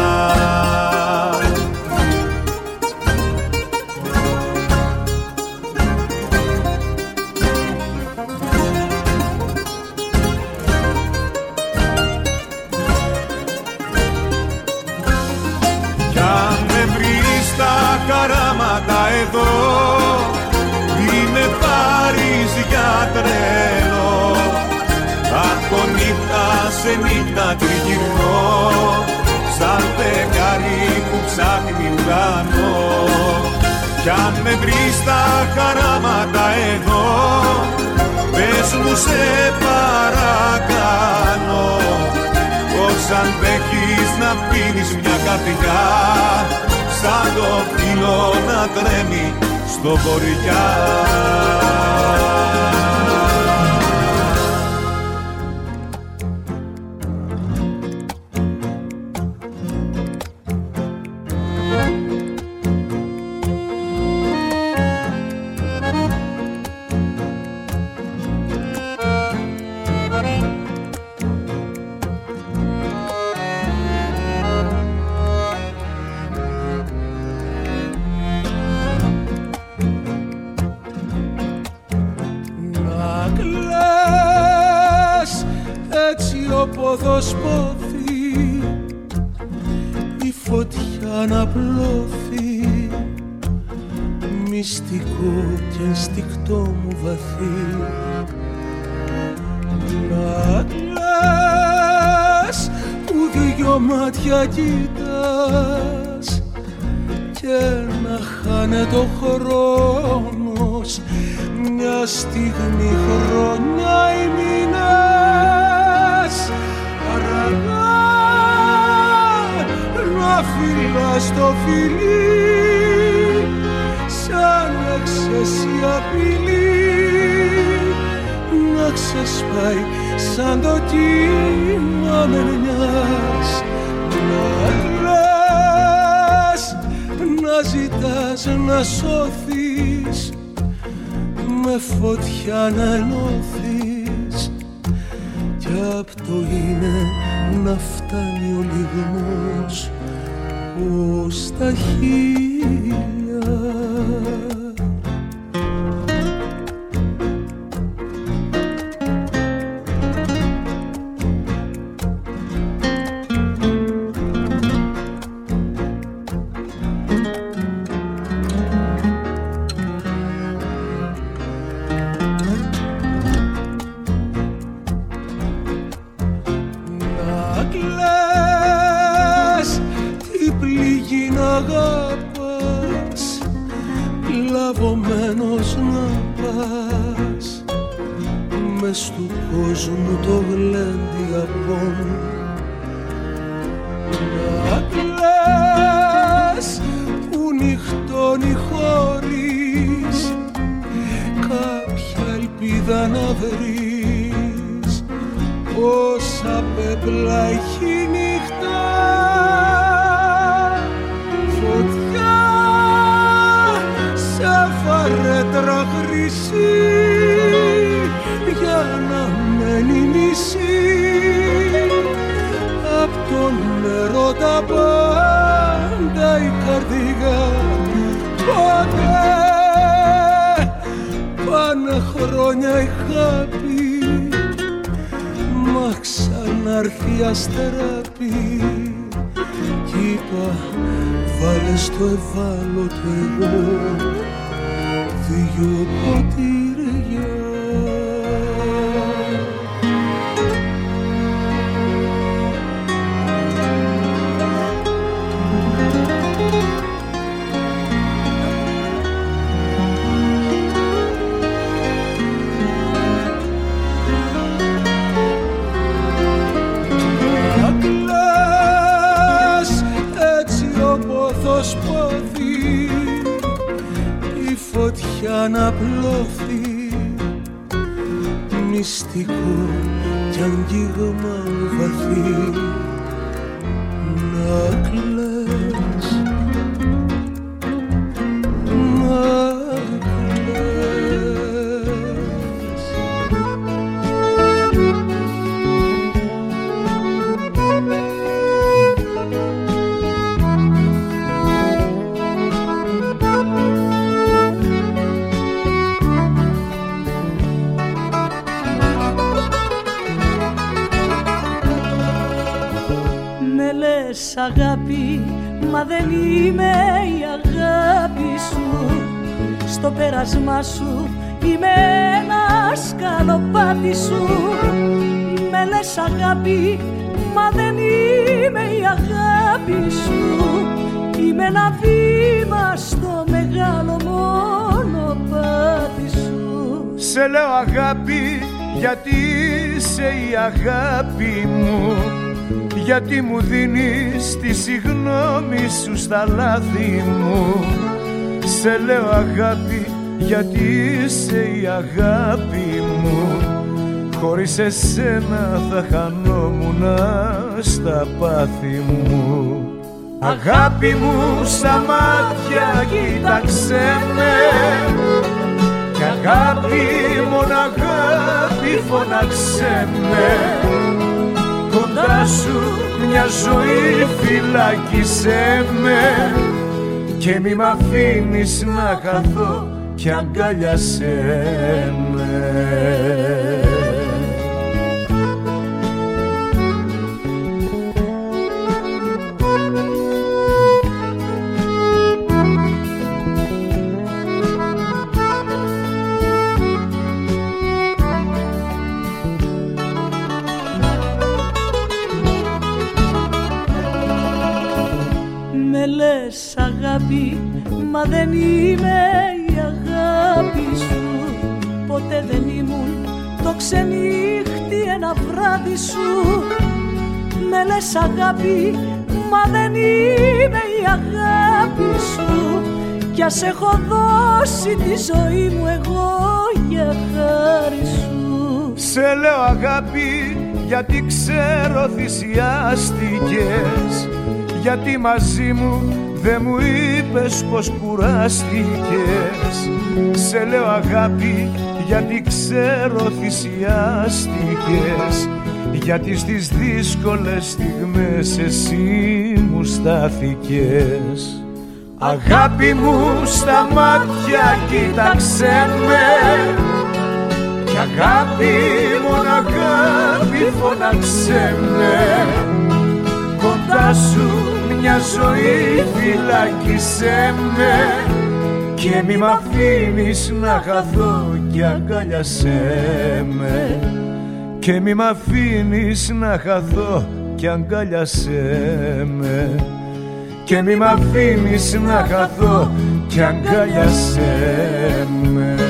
Κι αν με βρεις στα καράματα εδώ ξενύχτα τριγυρνώ σαν φεγγάρι που ψάχνει ουρανό κι αν με βρεις τα χαράματα εδώ πες μου σε παρακαλώ πως αντέχεις να πίνεις μια καρδιά σαν το φύλλο να τρέμει στο βοριά. η φωτιά να πλώθει μυστικό και ενστικτό μου βαθύ. Να κλαις που δυο μάτια κοιτάς και να χάνεται ο χρόνος μια στιγμή χρόνια οι άφυλα στο φιλί σαν έξεση απειλή. Να ξεσπάει σαν το κύμα μερνιάς. Να λες, να ζητάς να σώθεις με φωτιά να ενώθεις κι απ' το είναι να φτάνει ο λιγμός στα ξαναπλώθει μυστικό κι αγγίγμα βαθύ. σου. Είμαι ένας σκαλοπάτι σου. Με λες αγάπη Μα δεν είμαι η αγάπη σου. Είμαι ένα βήμα στο μεγάλο μονοπάτι σου. Σε λέω αγάπη γιατί είσαι η αγάπη μου. Γιατί μου δίνεις τη συγνώμη σου στα λάθη μου. Σε λέω αγάπη γιατί είσαι η αγάπη μου. Χωρίς εσένα θα χανόμουν στα πάθη μου. Αγάπη μου στα μάτια κοίταξε με. Κι αγάπη μόνο αγάπη φωνάξε με. Κοντά σου μια ζωή φυλάκισέ με. Και μη μ' αφήνεις να χαθώ κι αγκάλιασέ με ένα βράδυ σου. Με λες αγάπη Μα δεν είμαι η αγάπη σου. Κι ας έχω δώσει τη ζωή μου εγώ για χάρη σου. Σε λέω αγάπη γιατί ξέρω θυσιάστηκες. Γιατί μαζί μου Δε μου είπες πως κουράστηκες. Σε λέω αγάπη γιατί ξέρω θυσιάστηκες Γιατί στις δύσκολες στιγμές εσύ μου στάθηκες. Αγάπη μου στα μάτια κοίταξε με. Κι αγάπη μόνο αγάπη φωνάξε με. Κοντά σου μια ζωή φυλάκισέ με. Και μη μ' αφήνεις να χαθώ κι αγκάλιασέ με και μη μ' αφήνεις να χαθώ κι αγκάλιασέ με. Και μη μ' αφήνεις να χαθώ κι αγκάλιασέ με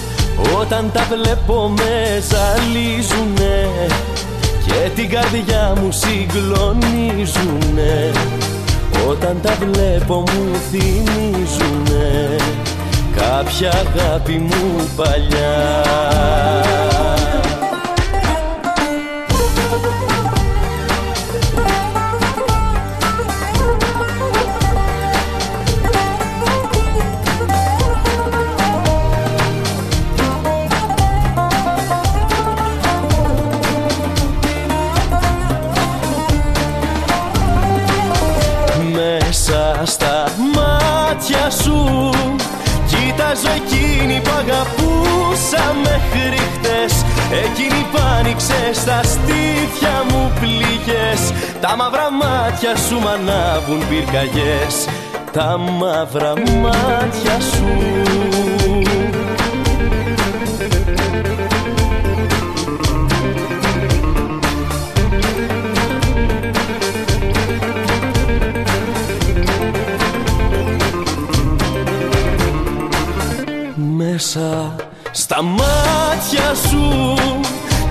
Όταν τα βλέπω με ζαλίζουνε Και την καρδιά μου συγκλονίζουνε. Όταν τα βλέπω μου θυμίζουνε Κάποια αγάπη μου παλιά. Εκείνη που άνοιξε στα στήθια μου πληγές. Τα μαύρα μάτια σου μ' ανάβουν πυρκαγιές. Τα μαύρα μάτια σου. Μέσα στα μάτια σου.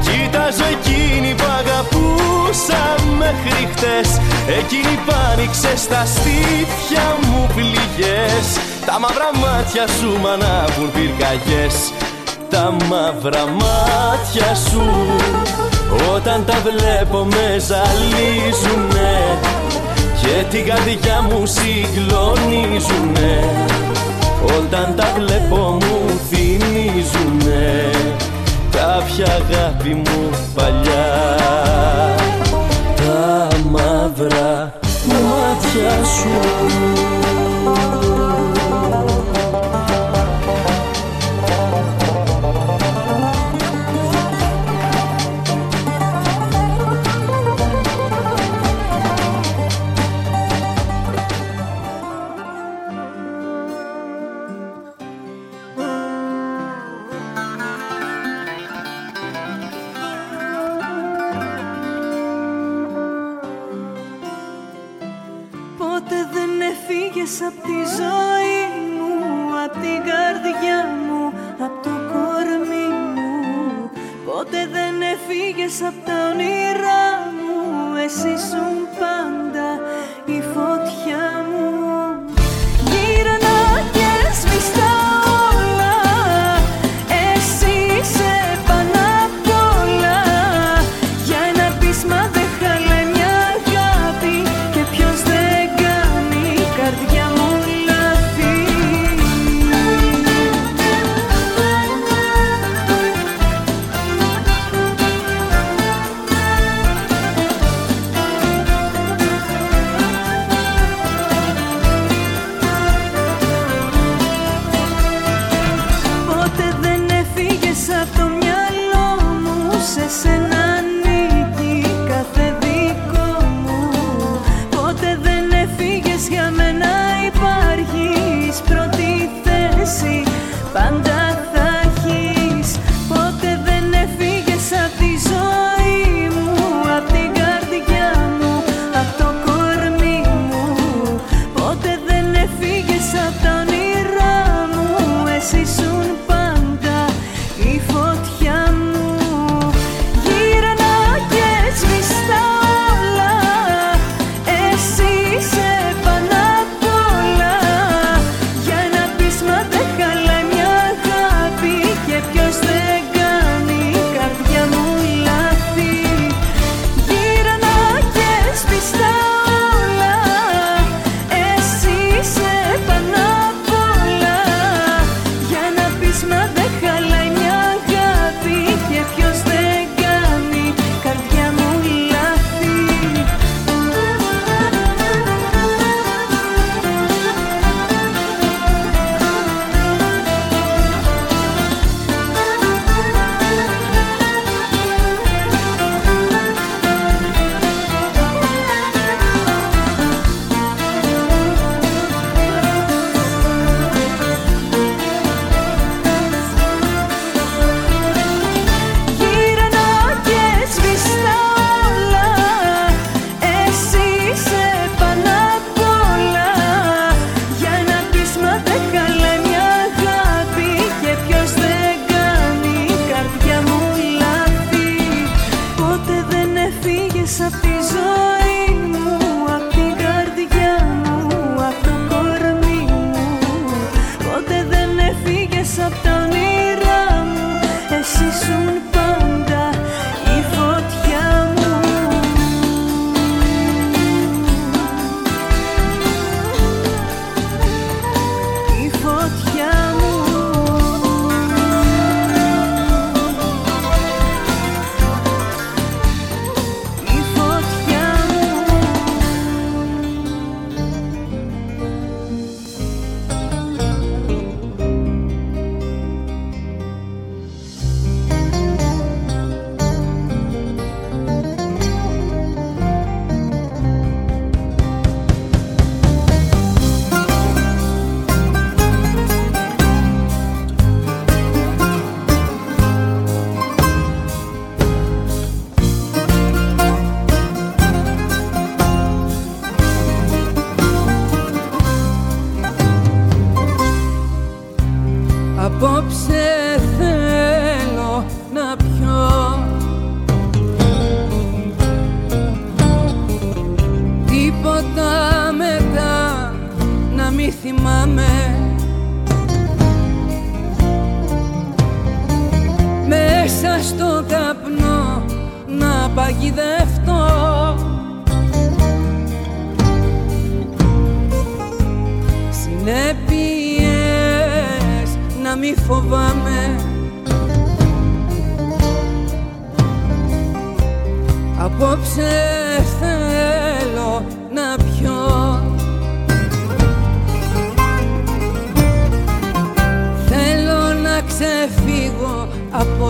Κοιτάζω εκείνη που αγαπούσα μέχρι χτες. Εκείνη που άνοιξε στα στήθια μου πληγές. Τα μαύρα μάτια σου μ' ανάβουν πυρκαγιές. Τα μαύρα μάτια σου Όταν τα βλέπω με ζαλίζουνε. Και την καρδιά μου συγκλονίζουνε όταν τα βλέπω μου θυμίζουνε κάποια αγάπη μου παλιά. Τα μαύρα μάτια σου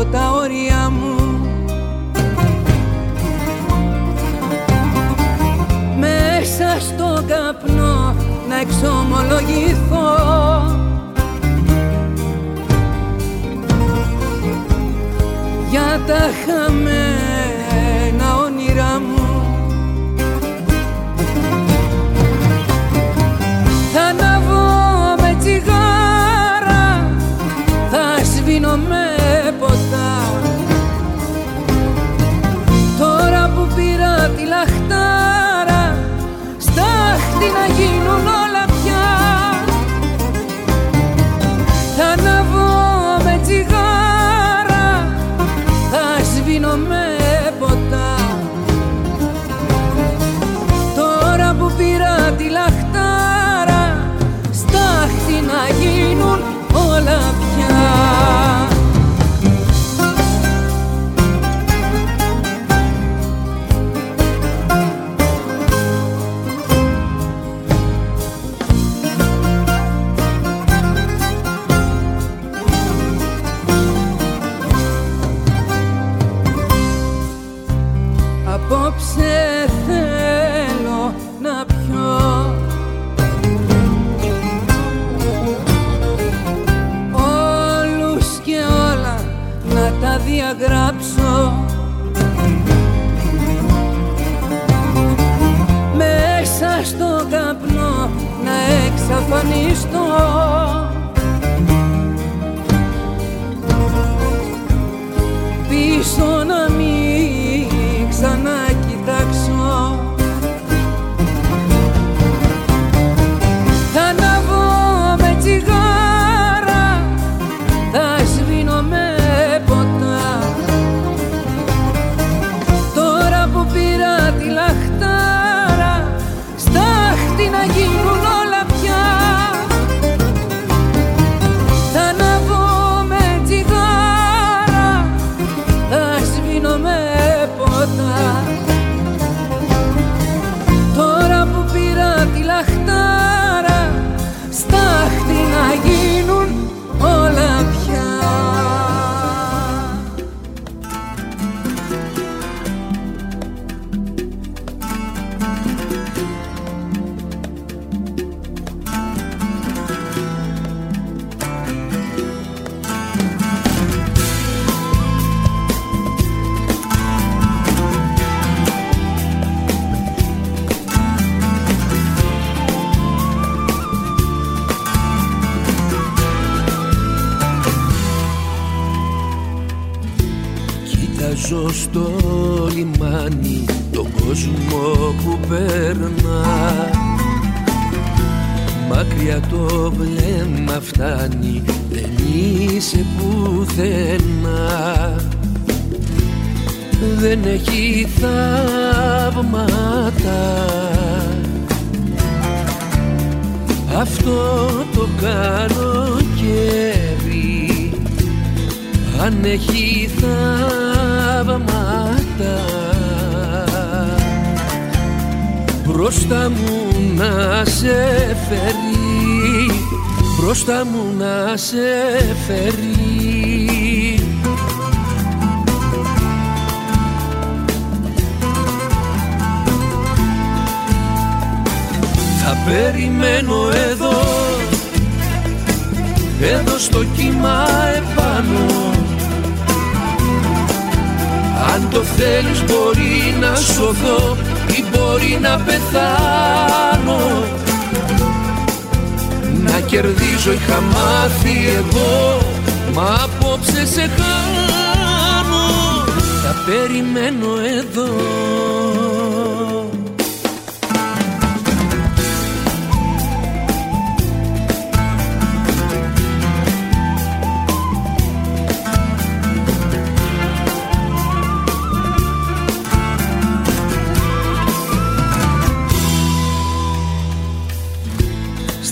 τα όρια μου. Μέσα στο καπνό να εξομολογηθώ. Για τα χαμένα Μακριά το βλέμμα φτάνει. Δεν είσαι πουθενά. Δεν έχει θαύματα. Αυτό το καλοκαίρι Αν έχει θαύματα Μπροστά μου να σε φέρει μπροστά μου να σε φέρει. Θα περιμένω εδώ εδώ στο κύμα επάνω. Αν το θέλεις μπορεί να σωθώ ή μπορεί να πεθάνω κερδίζω είχα μάθει εγώ. Μα απόψε σε χάνω Θα περιμένω εδώ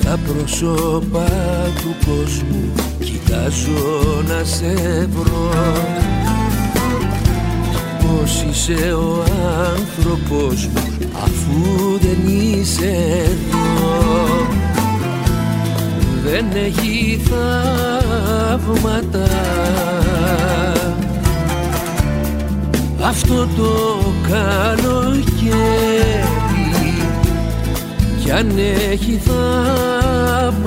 Στα πρόσωπα του κόσμου κοιτάζω να σε βρω. Πώς είσαι ο άνθρωπος μου αφού δεν είσαι εδώ. Δεν έχει θαύματα. Αυτό το καλοκαίρι κι αν έχει θάματα.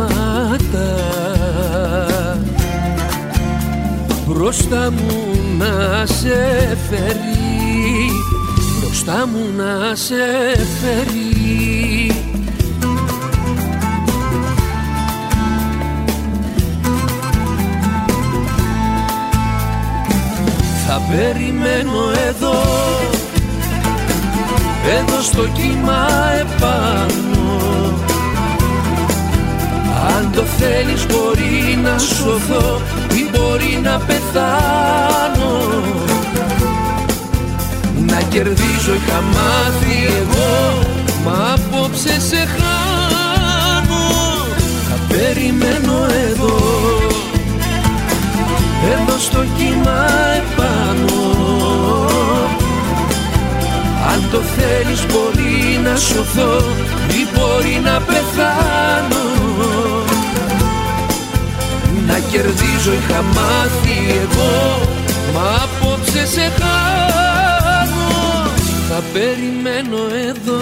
Μπροστά μου να σε φέρει μπροστά μου να σε φέρει. Θα περιμένω εδώ εδώ στο κύμα επάνω Αν το θέλεις μπορεί να σωθώ ή μπορεί να πεθάνω. Να κερδίζω είχα μάθει εγώ μα απόψε σε χάνω. Θα περιμένω εδώ εδώ στο κύμα επάνω. Αν το θέλεις μπορεί να σωθώ ή μπορεί να πεθάνω Να κερδίζω είχα μάθει εγώ Μα απόψε σε χάνω Θα περιμένω εδώ.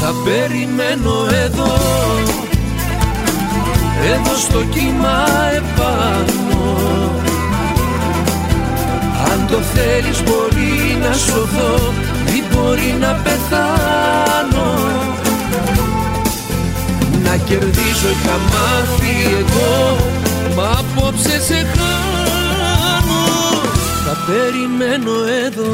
Θα περιμένω εδώ Εδώ στο κύμα επάνω. Αν το θέλεις μπορεί να σωθώ Ή μπορεί να πεθάνω. Να κερδίσω είχα μάθει εγώ Μα απόψε σε χάνω. Θα περιμένω εδώ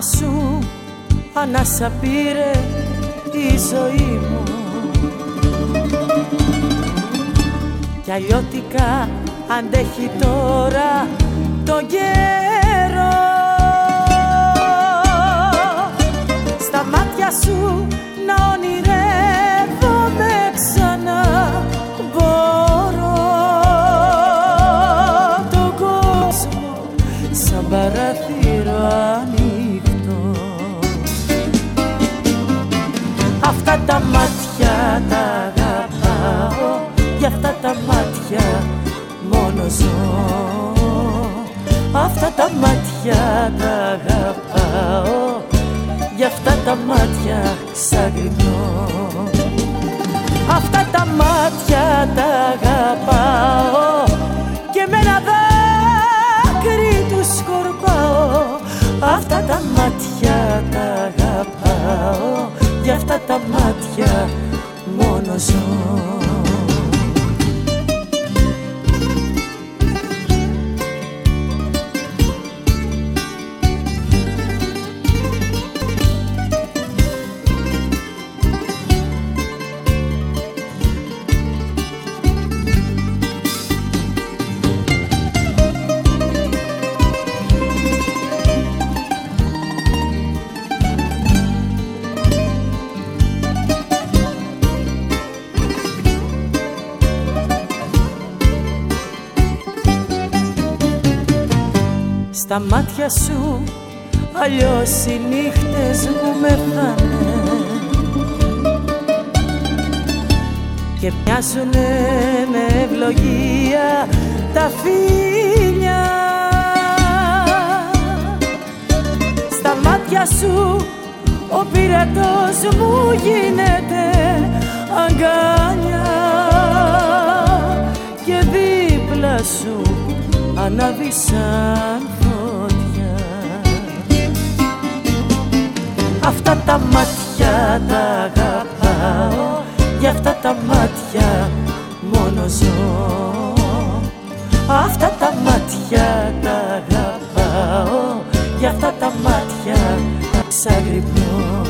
Στα μάτια σου ανάσα πήρε η ζωή μου. Κι αλλιώτικα αντέχει τώρα το καιρό μάτια τα αγαπάω Γι' αυτά τα μάτια ξαγρυπνώ. Αυτά τα μάτια τα αγαπάω Και με ένα δάκρυ τους σκορπάω. Αυτά τα μάτια τα αγαπάω Γι' αυτά τα μάτια μόνο ζω Στα μάτια σου. Αλλιώς οι νύχτες μου μεθάνε Και μοιάζουνε με ευλογία τα φίλια. Στα μάτια σου ο πειρατός μου γίνεται αγκάνια Και δίπλα σου ανάβει Αυτά τα μάτια τα αγαπάω. Για αυτά τα μάτια μόνο ζω. Αυτά τα μάτια τα αγαπάω. Για αυτά τα μάτια ξαγρυπνώ